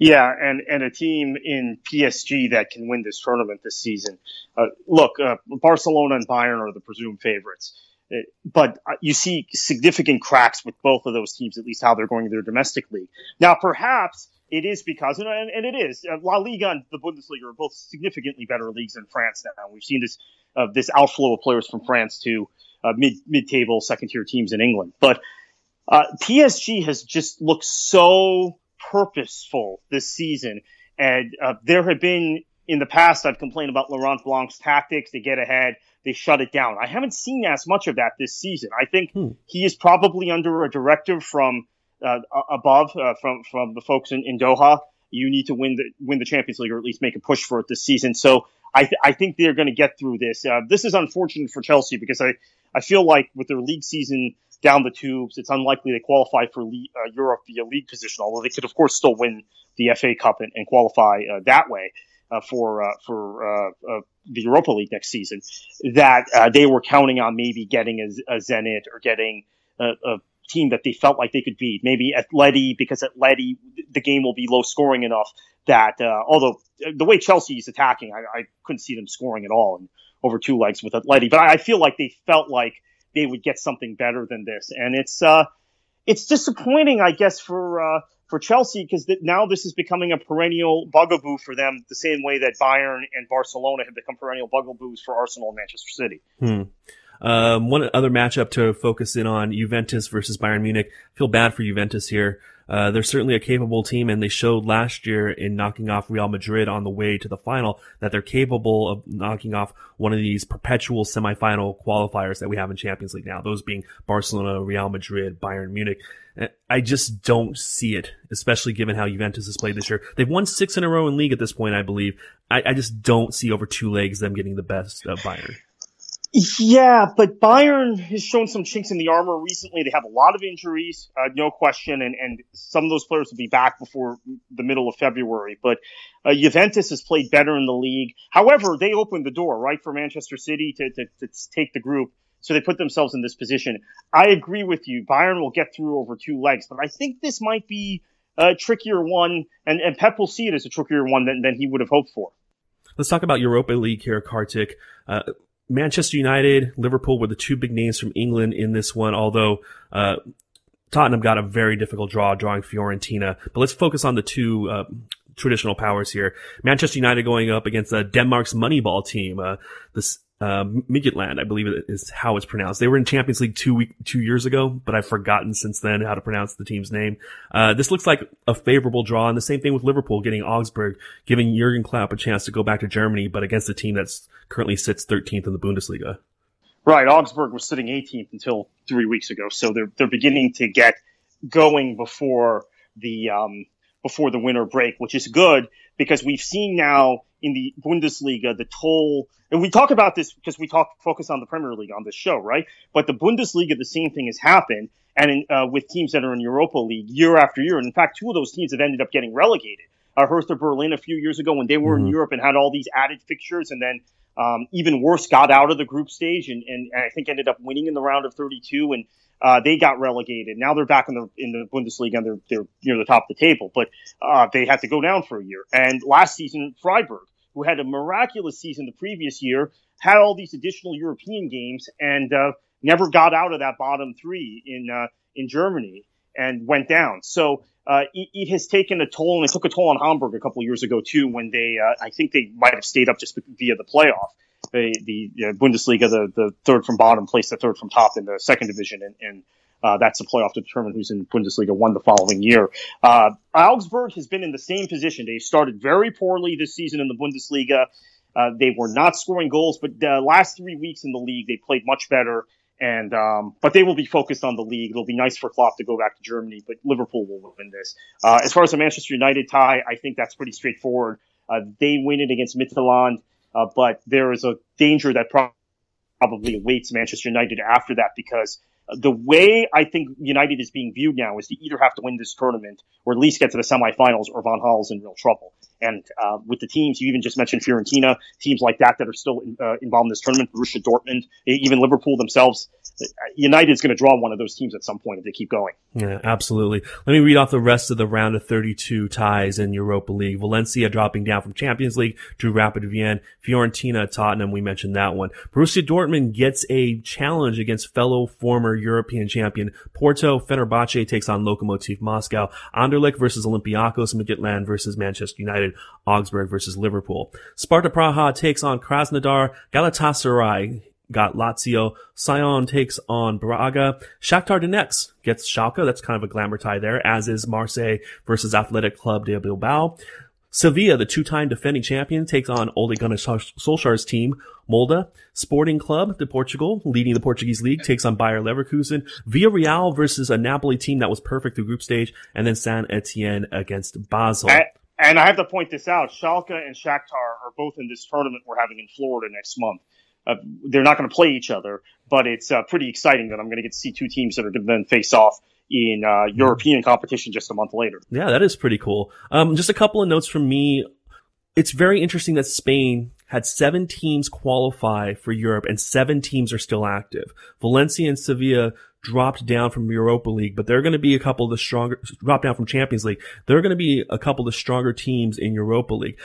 Yeah, and, and a team in PSG that can win this tournament this season. Uh, look, uh, Barcelona and Bayern are the presumed favorites. Uh, But uh, you see significant cracks with both of those teams, at least how they're going in their domestic league. Now, perhaps it is because, and, and it is, uh, La Liga and the Bundesliga are both significantly better leagues than France now. We've seen this uh, this outflow of players from France to uh, mid mid table second tier teams in England. But uh, PSG has just looked so purposeful this season, and uh, there have been in the past I've complained about Laurent Blanc's tactics. They get ahead, they shut it down. I haven't seen as much of that this season. I think Hmm. he is probably under a directive from above uh, from from the folks in, in Doha. You need to win the win the Champions League or at least make a push for it this season. So I th- I think they're going to get through this. Uh, this is unfortunate for Chelsea because I I feel like with their league season down the tubes, it's unlikely they qualify for uh, Europe via league position. Although they could of course still win the FA Cup and, and qualify uh, that way uh, for uh, for uh, uh, the Europa League next season. That uh, they were counting on maybe getting a, a Zenit or getting a, a team that they felt like they could beat. Maybe at Atleti because at Atleti the game will be low scoring enough that uh, although the way Chelsea is attacking, I, I couldn't see them scoring at all over two legs with Atleti. But I, I feel like they felt like they would get something better than this, and it's uh, it's disappointing, I guess, for uh, for Chelsea because th- now this is becoming a perennial bugaboo for them, the same way that Bayern and Barcelona have become perennial bugaboos for Arsenal and Manchester City. Hmm. Um, one other matchup to focus in on Juventus versus Bayern Munich. I feel bad for Juventus here. Uh, they're certainly a capable team, and they showed last year in knocking off Real Madrid on the way to the final that they're capable of knocking off one of these perpetual semifinal qualifiers that we have in Champions League now. Those being Barcelona, Real Madrid, Bayern Munich. Uh, I just don't see it, especially given how Juventus has played this year. They've won six in a row in league at this point, I believe. I, I just don't see over two legs them getting the best of Bayern. Yeah, but Bayern has shown some chinks in the armor recently. They have a lot of injuries, uh, no question, and, and some of those players will be back before the middle of February. But uh, Juventus has played better in the league. However, they opened the door, right, for Manchester City to, to, to take the group. So they put themselves in this position. I agree with you. Bayern will get through over two legs, but I think this might be a trickier one, and, and Pep will see it as a trickier one than, than he would have hoped for. Let's talk about Europa League here, Kartik. Uh, Manchester United, Liverpool were the two big names from England in this one, although uh, Tottenham got a very difficult draw drawing Fiorentina. But let's focus on the two uh, traditional powers here. Manchester United going up against uh, Denmark's Moneyball team. Uh, this uh, Midtjylland, I believe is how it's pronounced. They were in Champions League two week, two years ago, but I've forgotten since then how to pronounce the team's name. Uh, this looks like a favorable draw, and the same thing with Liverpool getting Augsburg, giving Jurgen Klopp a chance to go back to Germany, but against a team that's currently sits 13th in the Bundesliga. Right, Augsburg was sitting 18th until three weeks ago, so they're they're beginning to get going before the um, before the winter break, which is good because we've seen now in the Bundesliga the toll, and we talk about this because we talk focus on the Premier League on this show, right? But the Bundesliga, the same thing has happened, and in, uh, with teams that are in Europa League year after year, and in fact, two of those teams have ended up getting relegated. Uh, Hertha Berlin a few years ago when they were mm-hmm. in Europe and had all these added fixtures, and then um, even worse, got out of the group stage and, and, and I think ended up winning in the round of 32 and uh, they got relegated. Now they're back in the in the Bundesliga and they're they're near the top of the table. But uh, they had to go down for a year. And last season, Freiburg, who had a miraculous season the previous year, had all these additional European games and uh, never got out of that bottom three in uh, in Germany and went down. So uh, it, it, has taken a toll, and it took a toll on Hamburg a couple years ago too, when they, uh, I think they might have stayed up just via the playoff the, the Bundesliga, the, the third from bottom placed the third from top in the second division, and, and uh, that's the playoff to determine who's in Bundesliga one the following year. Uh, Augsburg has been in the same position. They started very poorly this season in the Bundesliga. Uh, they were not scoring goals, but the last three weeks in the league, they played much better. And, um, but they will be focused on the league. It'll be nice for Klopp to go back to Germany, but Liverpool will win this. Uh, as far as the Manchester United tie, I think that's pretty straightforward. Uh, they win it against Midtjylland. Uh, but there is a danger that probably awaits Manchester United after that because the way I think United is being viewed now is to either have to win this tournament or at least get to the semifinals or Van Gaal's in real trouble. And uh, with the teams, you even just mentioned Fiorentina, teams like that that are still in, uh, involved in this tournament, Borussia Dortmund, even Liverpool themselves. United is going to draw one of those teams at some point if they keep going. Yeah, absolutely. Let me read off the rest of the round of 32 ties in Europa League. Valencia dropping down from Champions League to Rapid Vienna. Fiorentina, Tottenham, we mentioned that one. Borussia Dortmund gets a challenge against fellow former European champion Porto. Fenerbahce takes on Lokomotiv Moscow. Anderlecht versus Olympiacos. Midtjylland versus Manchester United. Augsburg versus Liverpool. Sparta Praha takes on Krasnodar. Galatasaray got Lazio. Sion takes on Braga. Shakhtar Donetsk gets Schalke. That's kind of a glamour tie there, as is Marseille versus Athletic Club de Bilbao. Sevilla, the two-time defending champion, takes on Ole Gunnar Solskjaer's team, Molde. Sporting Club de Portugal, leading the Portuguese league, takes on Bayer Leverkusen. Villarreal versus a Napoli team that was perfect through group stage, and then Saint Etienne against Basel. And I have to point this out: Schalke and Shakhtar are both in this tournament we're having in Florida next month. Uh, they're not going to play each other, but it's uh, pretty exciting that I'm going to get to see two teams that are going to then face off in uh, European competition just a month later. Yeah, that is pretty cool. Um, just a couple of notes from me. It's very interesting that Spain had seven teams qualify for Europe and seven teams are still active. Valencia and Sevilla dropped down from Europa League, but they're going to be a couple of the stronger, dropped down from Champions League. They're going to be a couple of the stronger teams in Europa League.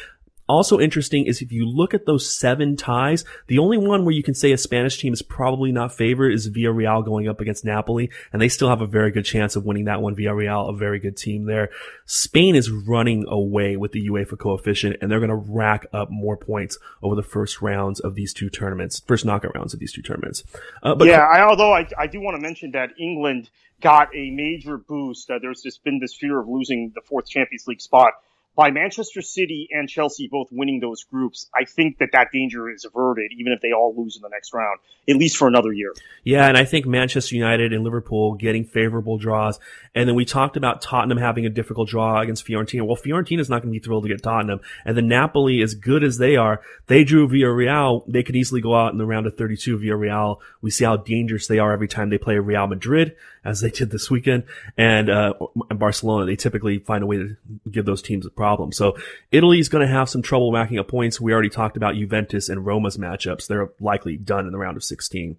Also interesting is if you look at those seven ties, the only one where you can say a Spanish team is probably not favored is Villarreal going up against Napoli, and they still have a very good chance of winning that one. Villarreal, a very good team there. Spain is running away with the UEFA coefficient, and they're going to rack up more points over the first rounds of these two tournaments, first knockout rounds of these two tournaments. Uh, but yeah, I, although I, I do want to mention that England got a major boost. Uh, there's just been this fear of losing the fourth Champions League spot by Manchester City and Chelsea both winning those groups, I think that that danger is averted, even if they all lose in the next round, at least for another year. Yeah, and I think Manchester United and Liverpool getting favorable draws. And then we talked about Tottenham having a difficult draw against Fiorentina. Well, Fiorentina is not going to be thrilled to get Tottenham. And the Napoli, as good as they are, they drew Villarreal. They could easily go out in the round of 32 Villarreal. We see how dangerous they are every time they play Real Madrid, as they did this weekend, and, uh, Barcelona. They typically find a way to give those teams a problem. So Italy's going to have some trouble racking up points. We already talked about Juventus and Roma's matchups. They're likely done in the round of 16.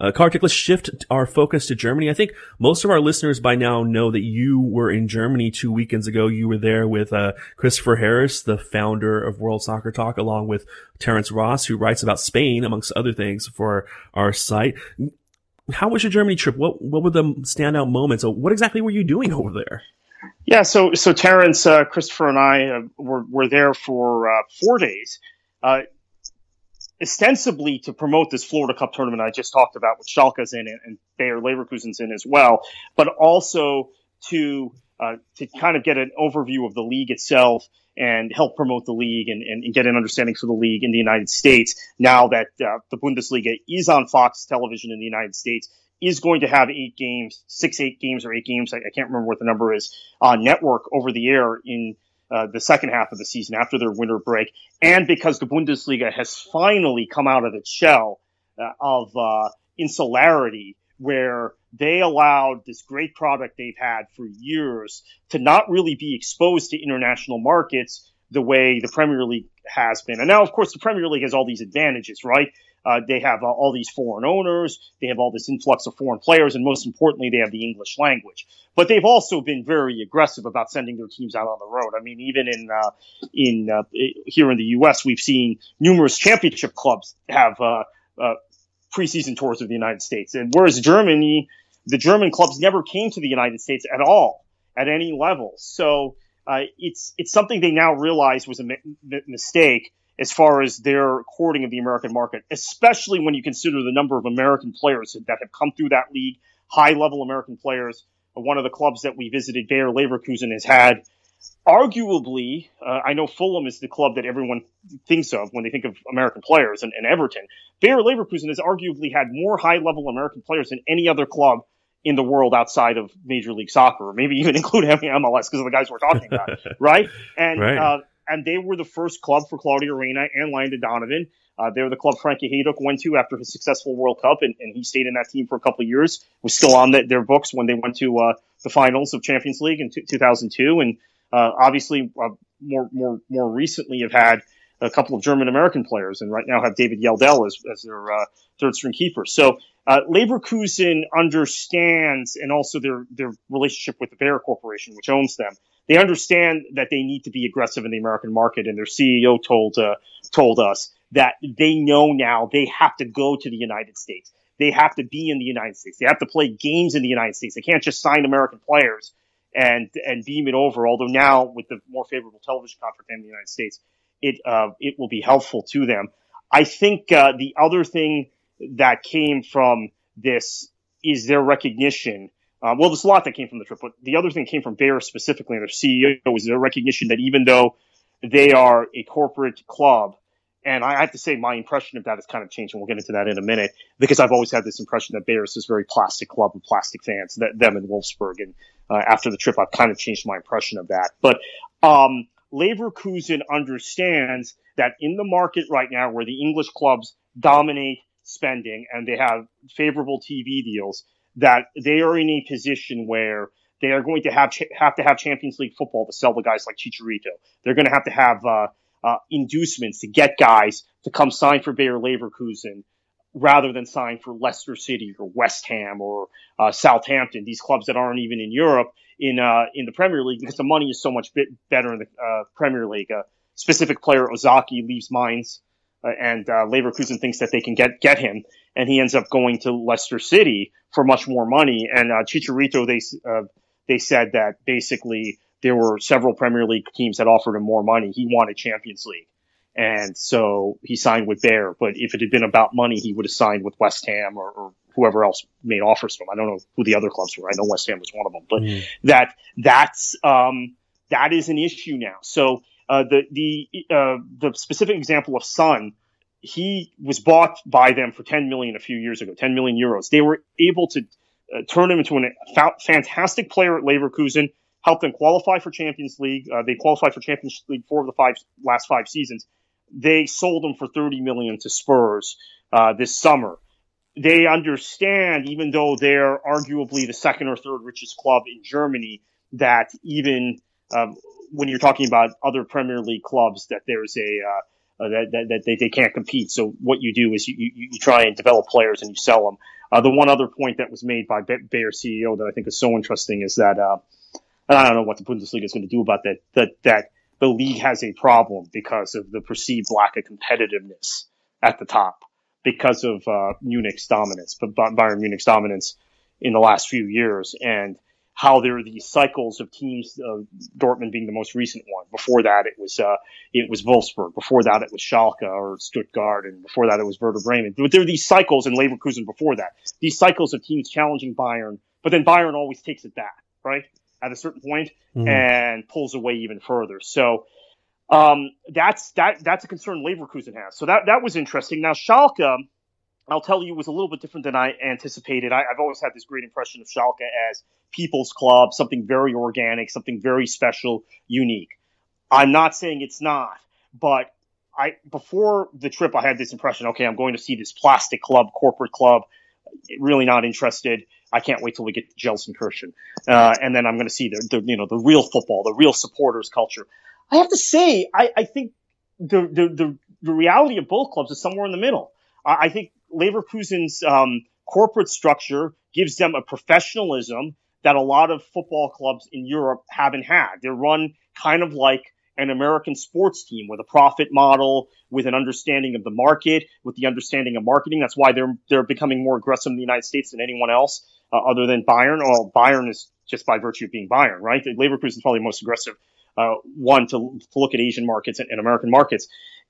Uh, Kartik, let's shift our focus to Germany. I think most of our listeners by now know that you were in Germany two weekends ago. You were there with uh, Christopher Harris, the founder of World Soccer Talk, along with Terrence Ross, who writes about Spain, amongst other things, for our site. How was your Germany trip? What what were the standout moments? What exactly were you doing over there? Yeah, so so Terence, uh, Christopher, and I uh, were were there for uh, four days, uh, ostensibly to promote this Florida Cup tournament I just talked about, with Schalke's in it and Bayer Leverkusen's in as well, but also to uh, to kind of get an overview of the league itself and help promote the league and, and, and, get an understanding for the league in the United States now that uh, the Bundesliga is on Fox television in the United States is going to have eight games, six, eight games or eight games. I, I can't remember what the number is on network over the air in uh, the second half of the season after their winter break. And because the Bundesliga has finally come out of its shell uh, of uh, insularity where they allowed this great product they've had for years to not really be exposed to international markets the way the Premier League has been. And now, of course, the Premier League has all these advantages, right? Uh, they have uh, all these foreign owners. They have all this influx of foreign players, and most importantly, they have the English language. But they've also been very aggressive about sending their teams out on the road. I mean, even in uh, in uh, here in the U.S., we've seen numerous championship clubs have uh, uh, preseason tours of the United States, and whereas Germany, the German clubs never came to the United States at all at any level. So. Uh, it's it's something they now realize was a mi- mistake, as far as their courting of the American market, especially when you consider the number of American players that have come through that league, high level American players. One of the clubs that we visited, Bayer Leverkusen, has had arguably, uh, I know Fulham is the club that everyone thinks of when they think of American players and, and Everton. Bayer Leverkusen has arguably had more high level American players than any other club in the world outside of Major League Soccer, or maybe even [LAUGHS] include MLS because of the guys we're talking about, [LAUGHS] right? And right. Uh, and they were the first club for Claudio Reyna and Landon Donovan. Uh, they were the club Frankie Hejduk went to after his successful World Cup, and, and he stayed in that team for a couple of years. Was still on the, their books when they went to uh, the finals of Champions League in t- 2002, and uh, obviously uh, more more more recently have had a couple of German American players, and right now have David Yelldell as, as their uh, third string keeper. So uh, Leverkusen understands, and also their their relationship with the Bayer Corporation, which owns them they understand that they need to be aggressive in the American market, and their CEO told uh, told us that they know now they have to go to the United States. They have to be in the United States. They have to play games in the United States. They can't just sign American players and and beam it over. Although now with the more favorable television contract in the United States, it uh, it will be helpful to them. I think uh, the other thing that came from this is their recognition uh, well, there's a lot that came from the trip, but the other thing came from Bayer specifically, and their CEO was their recognition that even though they are a corporate club, and I have to say my impression of that has kind of changed, and we'll get into that in a minute, because I've always had this impression that Bayer is very plastic club of plastic fans, that, them in Wolfsburg, and uh, after the trip, I've kind of changed my impression of that. But um, Leverkusen understands that in the market right now, where the English clubs dominate spending and they have favorable TV deals, that they are in a position where they are going to have have to have Champions League football to sell the guys like Chicharito. They're going to have to have uh, uh, inducements to get guys to come sign for Bayer Leverkusen rather than sign for Leicester City or West Ham or uh, Southampton. These clubs that aren't even in Europe in uh, in the Premier League because the money is so much bit better in the uh, Premier League. Uh, specific player Okazaki leaves Mainz, uh, and uh, Leverkusen thinks that they can get get him, and he ends up going to Leicester City for much more money. And uh, Chicharito, they uh, they said that basically there were several Premier League teams that offered him more money. He wanted Champions League. And so he signed with Bayer. But if it had been about money, he would have signed with West Ham or, or whoever else made offers to him. I don't know who the other clubs were. I know West Ham was one of them, but mm. that that's um, that is an issue now. So uh, the the uh, the specific example of Son, he was bought by them for 10 million a few years ago, 10 million euros. They were able to uh, turn him into a fantastic player at Leverkusen, help them qualify for Champions League. Uh, they qualified for Champions League four of the five last five seasons. They sold him for 30 million to Spurs uh, this summer. They understand, even though they're arguably the second or third richest club in Germany, that even um, when you're talking about other Premier League clubs, that there's a uh, uh, that, that, that they, they can't compete. So what you do is you, you, you try and develop players and you sell them. Uh, the one other point that was made by Bayer CEO that I think is so interesting is that uh, I don't know what the Bundesliga is going to do about that. That that the league has a problem because of the perceived lack of competitiveness at the top because of uh, Munich's dominance, but Bayern Munich's dominance in the last few years, and how there are these cycles of teams, uh, Dortmund being the most recent one. Before that, it was uh, it was Wolfsburg. Before that, it was Schalke or Stuttgart, and before that, it was Werder Bremen. But there are these cycles in Leverkusen before that. These cycles of teams challenging Bayern, but then Bayern always takes it back, right? At a certain point, mm. and pulls away even further. So um, that's that that's a concern Leverkusen has. So that that was interesting. Now Schalke, I'll tell you, was a little bit different than I anticipated. I, have always had this great impression of Schalke as people's club, something very organic, something very special, unique. I'm not saying it's not, but I before the trip I had this impression. Okay, I'm going to see this plastic club, corporate club. Really not interested. I can't wait till we get to Gelsenkirchen, uh, and then I'm going to see the, the you know the real football, the real supporters culture. I have to say, I, I think the, the, the, the, reality of both clubs is somewhere in the middle. I, I think Leverkusen's um, corporate structure gives them a professionalism that a lot of football clubs in Europe haven't had. They're run kind of like an American sports team with a profit model, with an understanding of the market, with the understanding of marketing. That's why they're they're becoming more aggressive in the United States than anyone else, uh, other than Bayern. Well, Bayern is just by virtue of being Bayern, right? Leverkusen is probably the most aggressive uh, one to, to, look at Asian markets and, and American markets.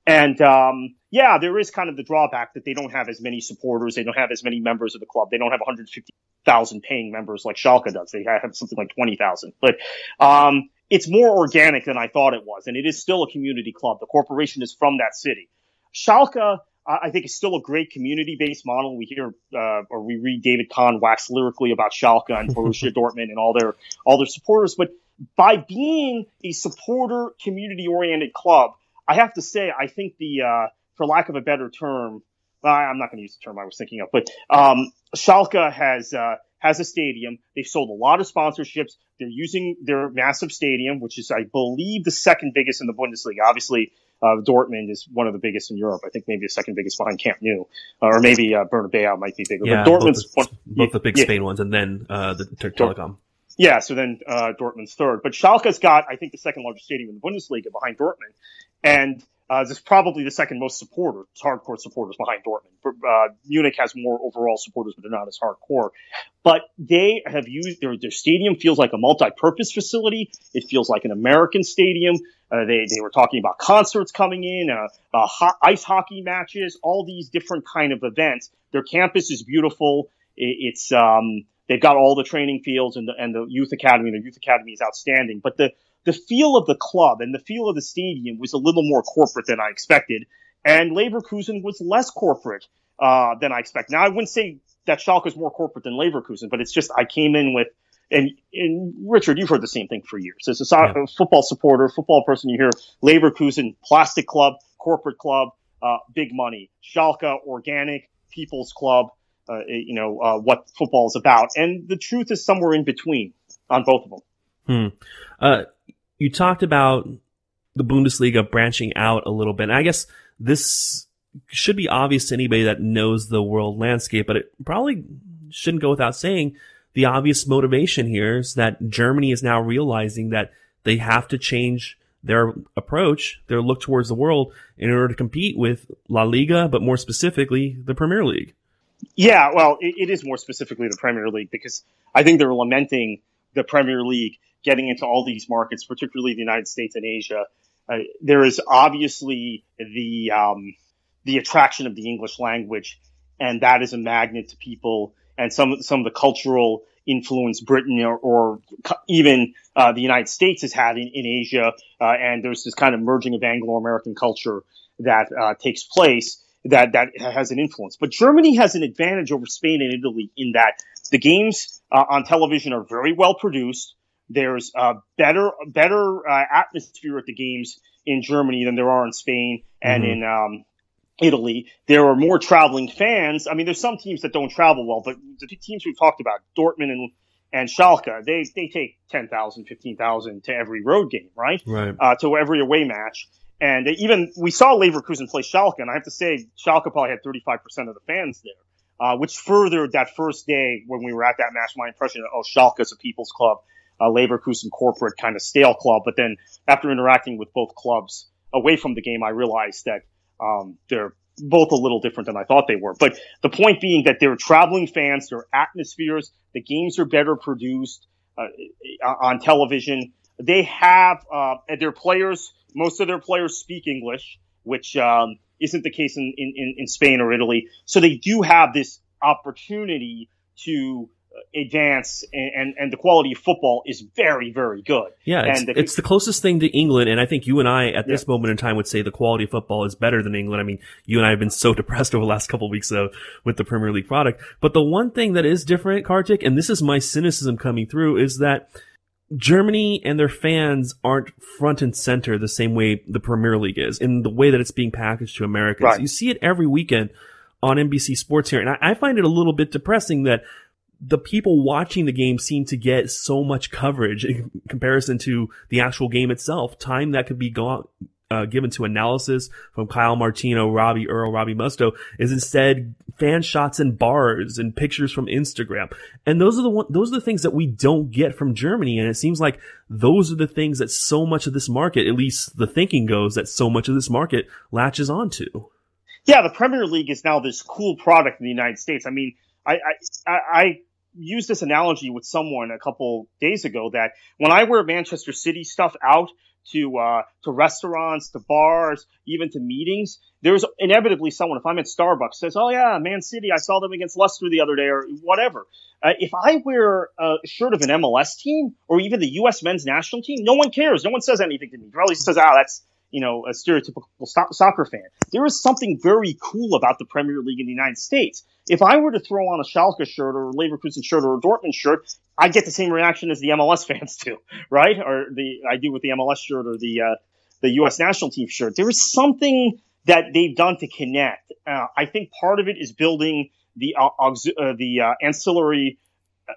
And um, yeah, there is kind of the drawback that they don't have as many supporters. They don't have as many members of the club. They don't have 150,000 paying members like Schalke does. They have something like 20,000. But um, it's more organic than I thought it was, and it is still a community club. The corporation is from that city. Schalke, I think, is still a great community-based model. We hear uh, or we read David Kahn wax lyrically about Schalke and Borussia [LAUGHS] Dortmund and all their all their supporters, but by being a supporter community oriented club, I have to say, I think the, uh, for lack of a better term, I'm not going to use the term I was thinking of, but, um, Schalke has, uh, has a stadium. They've sold a lot of sponsorships. They're using their massive stadium, which is, I believe, the second biggest in the Bundesliga. Obviously, uh, Dortmund is one of the biggest in Europe. I think maybe the second biggest behind Camp Nou, uh, or maybe uh, Bernabeu might be bigger. Yeah, but Dortmund's both the, one, both the big yeah, Spain ones, and then uh, the Telecom. Yeah, so then uh, Dortmund's third. But Schalke's got, I think, the second largest stadium in the Bundesliga behind Dortmund. And uh, this is probably the second most supporters, hardcore supporters behind Dortmund. Uh, Munich has more overall supporters, but they're not as hardcore. But they have used their, their stadium feels like a multi-purpose facility. It feels like an American stadium. Uh, they they were talking about concerts coming in, uh, ice hockey matches, all these different kind of events. Their campus is beautiful. It, it's um, They've got all the training fields and the, and the youth academy. The youth academy is outstanding, but the, the feel of the club and the feel of the stadium was a little more corporate than I expected. And Leverkusen was less corporate, uh, than I expect. Now, I wouldn't say that Schalke is more corporate than Leverkusen, but it's just I came in with, and, and Richard, you've heard the same thing for years. As a yeah. football supporter, football person, you hear Leverkusen, plastic club, corporate club, uh, big money. Schalke, organic, people's club uh, you know, uh, what football is about. And the truth is somewhere in between on both of them. Hmm. You talked about the Bundesliga branching out a little bit. And I guess this should be obvious to anybody that knows the world landscape, but it probably shouldn't go without saying the obvious motivation here is that Germany is now realizing that they have to change their approach, their look towards the world in order to compete with La Liga, but more specifically the Premier League. Yeah, well, it, it is more specifically the Premier League because I think they're lamenting the Premier League getting into all these markets, particularly the United States and Asia. Uh, there is obviously the um, the attraction of the English language, and that is a magnet to people. And some some of the cultural influence Britain or, or even uh, the United States has had in, in Asia, uh, and there's this kind of merging of Anglo-American culture that uh, takes place that that has an influence. But Germany has an advantage over Spain and Italy in that the games uh, on television are very well produced. There's a better better uh, atmosphere at the games in Germany than there are in Spain and mm-hmm. in um, Italy. There are more traveling fans. I mean, there's some teams that don't travel well, but the teams we've talked about, Dortmund and and Schalke, they they take 10,000, 15,000 to every road game, right? Right. Uh, to every away match. And even we saw Leverkusen play Schalke, and I have to say, Schalke probably had 35% of the fans there, uh, which furthered that first day when we were at that match, my impression of, oh, Schalke is a people's club, a Leverkusen corporate kind of stale club. But then after interacting with both clubs away from the game, I realized that um, they're both a little different than I thought they were. But the point being that they're traveling fans, their atmospheres, the games are better produced uh, on television. They have uh, their players most of their players speak English, which um, isn't the case in, in, in Spain or Italy. So they do have this opportunity to uh, advance and, and, and, the quality of football is very, very good. Yeah, it's, the, it's the closest thing to England. And I think you and I at this yeah. moment in time would say the quality of football is better than England. I mean, you and I have been so [LAUGHS] depressed over the last couple of weeks though with the Premier League product. But the one thing that is different, Kartik, and this is my cynicism coming through is that Germany and their fans aren't front and center the same way the Premier League is in the way that it's being packaged to Americans. Right. You see it every weekend on NBC Sports here. And I, I, find it a little bit depressing that the people watching the game seem to get so much coverage in comparison to the actual game itself. Time that could be gone, uh, given to analysis from Kyle Martino, Robbie Earle, Robbie Mustoe is instead fan shots and bars and pictures from Instagram. And those are the one, those are the things that we don't get from Germany. And it seems like those are the things that so much of this market, at least the thinking goes that so much of this market latches onto. Yeah, the Premier League is now this cool product in the United States. I mean, I, I, I used this analogy with someone a couple days ago that when I wear Manchester City stuff out, to uh, to restaurants, to bars, even to meetings. There's inevitably someone, if I'm at Starbucks, says, "Oh yeah, Man City, I saw them against Leicester the other day," or whatever. Uh, if I wear a shirt of an MLS team or even the U.S. men's national team, no one cares. No one says anything to me. Probably says, "Ah, oh, that's you know, a stereotypical soccer fan. There is something very cool about the Premier League in the United States. If I were to throw on a Schalke shirt or a Leverkusen shirt or a Dortmund shirt, I'd get the same reaction as the MLS fans do, [LAUGHS] right? Or the I do with the MLS shirt or the uh, the U.S. national team shirt. There is something that they've done to connect. Uh, I think part of it is building the uh, uh the uh, ancillary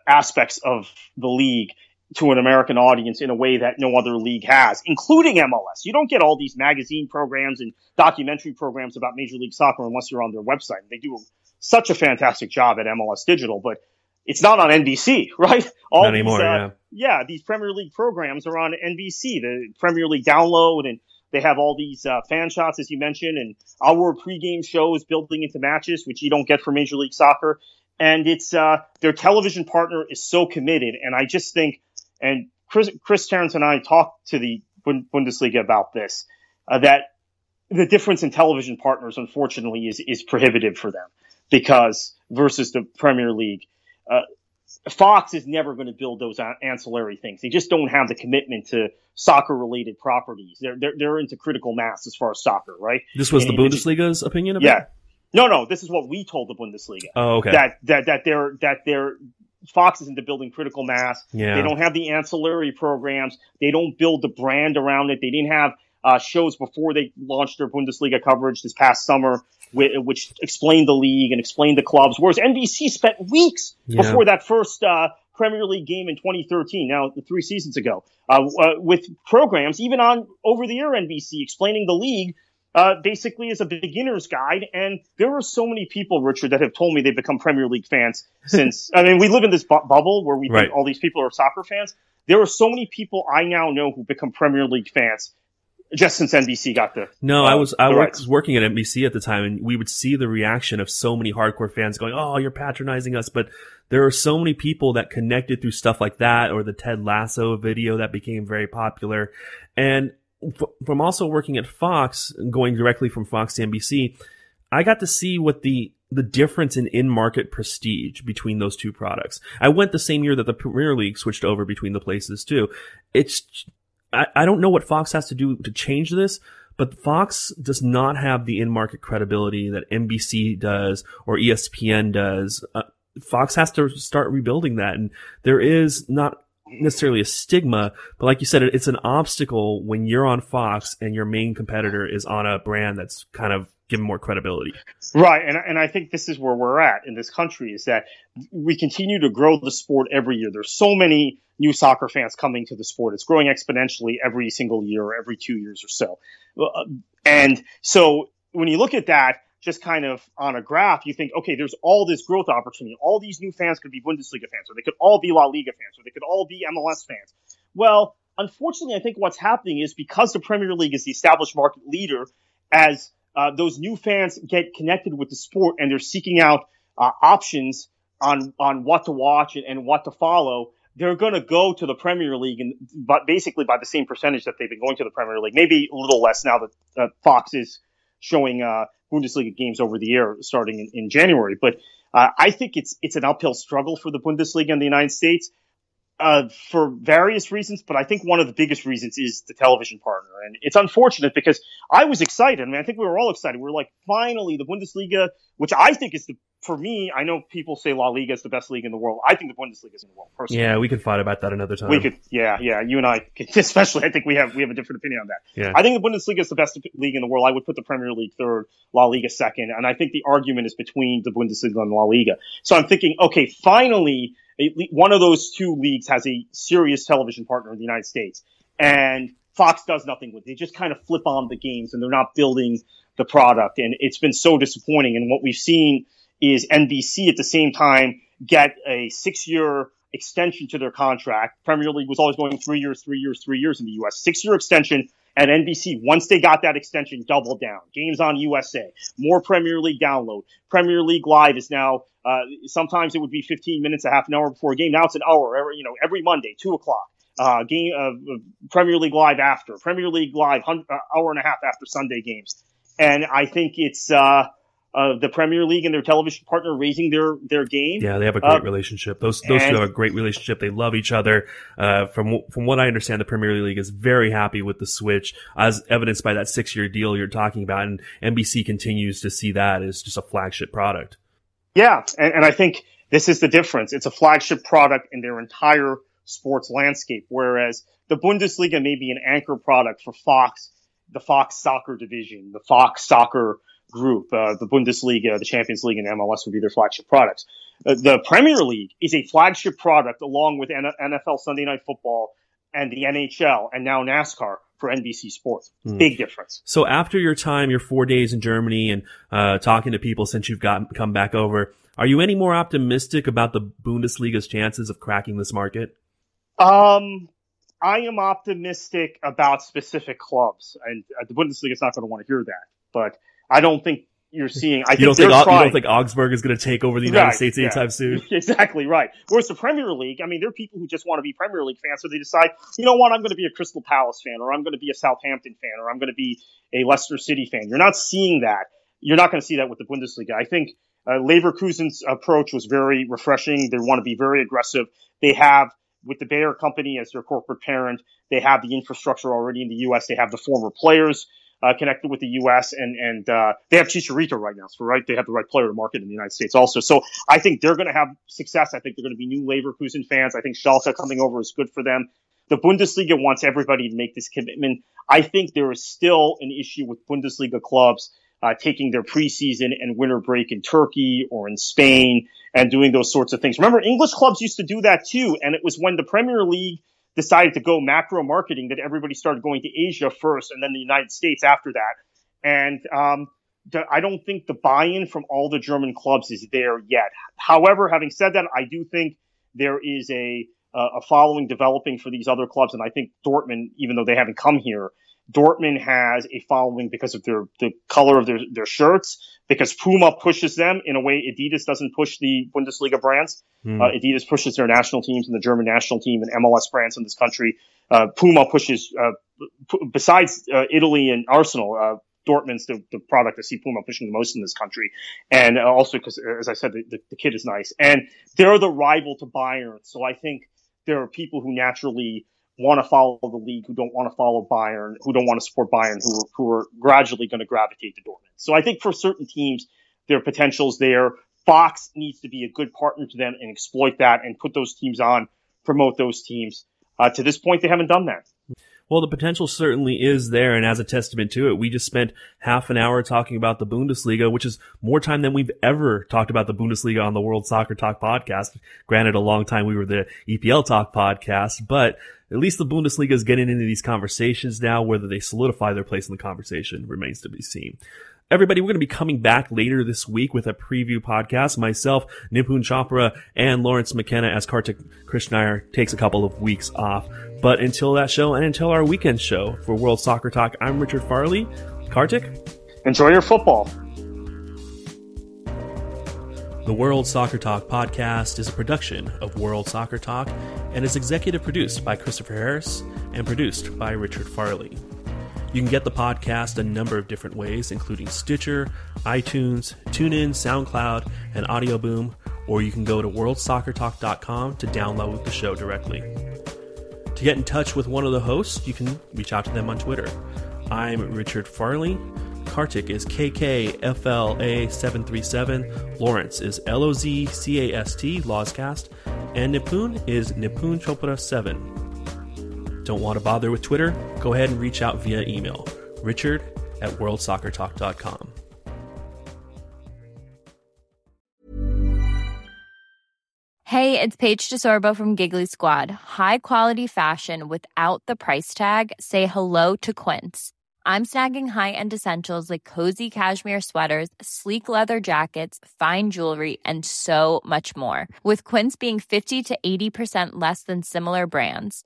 aspects of the league to an American audience in a way that no other league has, including MLS. You don't get all these magazine programs and documentary programs about Major League Soccer unless you're on their website. They do such a fantastic job at MLS Digital, but it's not on NBC, [LAUGHS] right? All not anymore, these, uh, yeah. Yeah, these Premier League programs are on NBC, the Premier League download, and they have all these uh, fan shots, as you mentioned, and our pregame shows building into matches, which you don't get for Major League Soccer. And it's uh, their television partner is so committed, and I just think and Chris, Chris Terrence and I talked to the Bundesliga about this, uh, that the difference in television partners, unfortunately, is, is prohibitive for them because versus the Premier League, uh, Fox is never going to build those ancillary things. They just don't have the commitment to soccer related properties. They're, they're, they're into critical mass as far as soccer, right? This was and, the Bundesliga's opinion of yeah. It? No, no, this is what we told the Bundesliga. Oh, okay. That, that, that they're, that they're, Fox is into building critical mass. Yeah. They don't have the ancillary programs. They don't build the brand around it. They didn't have uh, shows before they launched their Bundesliga coverage this past summer, which explained the league and explained the clubs. Whereas NBC spent weeks yeah. before that first uh, Premier League game in 2013, now three seasons ago, uh, uh, with programs even on over the air NBC explaining the league uh, basically as a beginner's guide. And there are so many people, Richard, that have told me they've become Premier League fans [LAUGHS] since. I mean, we live in this bu- bubble where we right. think all these people are soccer fans. There are so many people I now know who become Premier League fans just since NBC got the no, uh, I was I was working at NBC at the time, and we would see the reaction of so many hardcore fans going, "Oh, you're patronizing us," but there are so many people that connected through stuff like that, or the Ted Lasso video that became very popular, and f- from also working at Fox, going directly from Fox to NBC, I got to see what the the difference in in-market prestige between those two products. I went the same year that the Premier League switched over between the places too. It's I, I don't know what Fox has to do to change this, but Fox does not have the in-market credibility that NBC does or ESPN does. Uh, Fox has to start rebuilding that, and there is not necessarily a stigma, but like you said, it's an obstacle when you're on Fox and your main competitor is on a brand that's kind of given more credibility. Right, and and I think this is where we're at in this country is that we continue to grow the sport every year. There's so many new soccer fans coming to the sport. It's growing exponentially every single year, or every two years or so. Uh, And so when you look at that, just kind of on a graph, you think, okay, there's all this growth opportunity. All these new fans could be Bundesliga fans, or they could all be La Liga fans, or they could all be MLS fans. Well, unfortunately, I think what's happening is because the Premier League is the established market leader, as uh, those new fans get connected with the sport and they're seeking out uh, options on on what to watch and, and what to follow, they're going to go to the Premier League, and but basically by the same percentage that they've been going to the Premier League, maybe a little less now that uh, Fox is showing uh, Bundesliga games over the air starting in, in January. But uh, I think it's it's an uphill struggle for the Bundesliga in the United States uh, for various reasons, but I think one of the biggest reasons is the television partner. And it's unfortunate because I was excited. I mean, I think we were all excited. We were like, finally, the Bundesliga, which I think is the, for me, I know people say La Liga is the best league in the world. I think the Bundesliga is in the world, personally. Yeah, we could fight about that another time. We could, yeah, yeah. You and I, [LAUGHS] especially, I think we have we have a different opinion on that. Yeah. I think the Bundesliga is the best league in the world. I would put the Premier League third, La Liga second, and I think the argument is between the Bundesliga and La Liga. So I'm thinking, okay, finally, one of those two leagues has a serious television partner in the United States, and Fox does nothing with it. They just kind of flip on the games, and they're not building the product, and it's been so disappointing. And what we've seen is NBC at the same time get a six-year extension to their contract. Premier League was always going three years, three years, three years in the U.S. Six-year extension. at NBC, once they got that extension, doubled down. Games on USA, more Premier League download. Premier League Live is now, uh, sometimes it would be 15 minutes, a half an hour before a game. Now it's an hour, every, you know, every Monday, two o'clock. Uh, game, uh, Premier League Live after, Premier League Live, uh, hour and a half after Sunday games. And I think it's, uh, the Premier League and their television partner raising their their game. Yeah, they have a great Uh, relationship. Those those two have a great relationship. They love each other. Uh, from from what I understand, the Premier League is very happy with the switch, as evidenced by that six year deal you're talking about, and NBC continues to see that as just a flagship product. Yeah, and, and I think this is the difference. It's a flagship product in their entire sports landscape, whereas the Bundesliga may be an anchor product for Fox, the Fox soccer division, the Fox soccer group, uh, the Bundesliga, the Champions League, and MLS would be their flagship products. Uh, the Premier League is a flagship product along with N- NFL Sunday Night Football and the NHL and now NASCAR for NBC Sports. Big difference. So after your time, your four days in Germany, and uh, talking to people since you've got come back over, are you any more optimistic about the Bundesliga's chances of cracking this market? Um, I am optimistic about specific clubs, and uh, the Bundesliga is not going to want to hear that. But I don't think you're seeing. I You don't think think you don't think Augsburg is going to take over the United Right, States yeah. anytime soon? [LAUGHS] Exactly right. Whereas the Premier League, I mean, there are people who just want to be Premier League fans, so they decide, you know what, I'm going to be a Crystal Palace fan, or I'm going to be a Southampton fan, or I'm going to be a Leicester City fan. You're not seeing that. You're not going to see that with the Bundesliga. I think uh, Leverkusen's approach was very refreshing. They want to be very aggressive. They have, with the Bayer company as their corporate parent, they have the infrastructure already in the U.S. They have the former players uh, connected with the U.S. and and uh, they have Chicharito right now, so right they have the right player to market in the United States also. So I think they're going to have success. I think they're going to be new Leverkusen fans. I think Schalke coming over is good for them. The Bundesliga wants everybody to make this commitment. I think there is still an issue with Bundesliga clubs uh, taking their preseason and winter break in Turkey or in Spain and doing those sorts of things. Remember, English clubs used to do that too, and it was when the Premier League decided to go macro marketing that everybody started going to Asia first and then the United States after that. And um, I don't think the buy-in from all the German clubs is there yet. However, having said that, I do think there is a uh, a following developing for these other clubs, and I think Dortmund, even though they haven't come here, Dortmund has a following because of their the color of their, their shirts, because Puma pushes them in a way Adidas doesn't push the Bundesliga brands. Mm. Uh, Adidas pushes their national teams and the German national team and MLS brands in this country. Uh, Puma pushes, uh, p- besides uh, Italy and Arsenal, uh, Dortmund's the, the product I see Puma pushing the most in this country. And uh, also because, as I said, the, the, the kit is nice. And they're the rival to Bayern. So I think there are people who naturally want to follow the league, who don't want to follow Bayern, who don't want to support Bayern, who, who are gradually going to gravitate to Dortmund. So I think for certain teams, there are potentials there. Fox needs to be a good partner to them and exploit that and put those teams on, promote those teams. Uh, to this point, they haven't done that. Well, the potential certainly is there, and as a testament to it, we just spent half an hour talking about the Bundesliga, which is more time than we've ever talked about the Bundesliga on the World Soccer Talk podcast. Granted, a long time we were the EPL Talk podcast, but at least the Bundesliga is getting into these conversations now. Whether they solidify their place in the conversation remains to be seen. Everybody, we're going to be coming back later this week with a preview podcast. Myself, Nipun Chopra, and Lawrence McKenna as Kartik Krishnaiyer takes a couple of weeks off. But until that show and until our weekend show for World Soccer Talk, I'm Richard Farley. Kartik? Enjoy your football. The World Soccer Talk podcast is a production of World Soccer Talk and is executive produced by Christopher Harris and produced by Richard Farley. You can get the podcast a number of different ways, including Stitcher, iTunes, TuneIn, SoundCloud, and Audio Boom, or you can go to worldsoccertalk.com to download the show directly. To get in touch with one of the hosts, you can reach out to them on Twitter. I'm Richard Farley. Kartik is KKFLA737. Lawrence is LOZCAST, Lawscast. And Nipun is Nipun Chopra7. Don't want to bother with Twitter? Go ahead and reach out via email. Richard at worldsoccertalk.com. Hey, it's Paige DeSorbo from Giggly Squad. High quality fashion without the price tag? Say hello to Quince. I'm snagging high end essentials like cozy cashmere sweaters, sleek leather jackets, fine jewelry, and so much more. With Quince being 50 to 80% less than similar brands.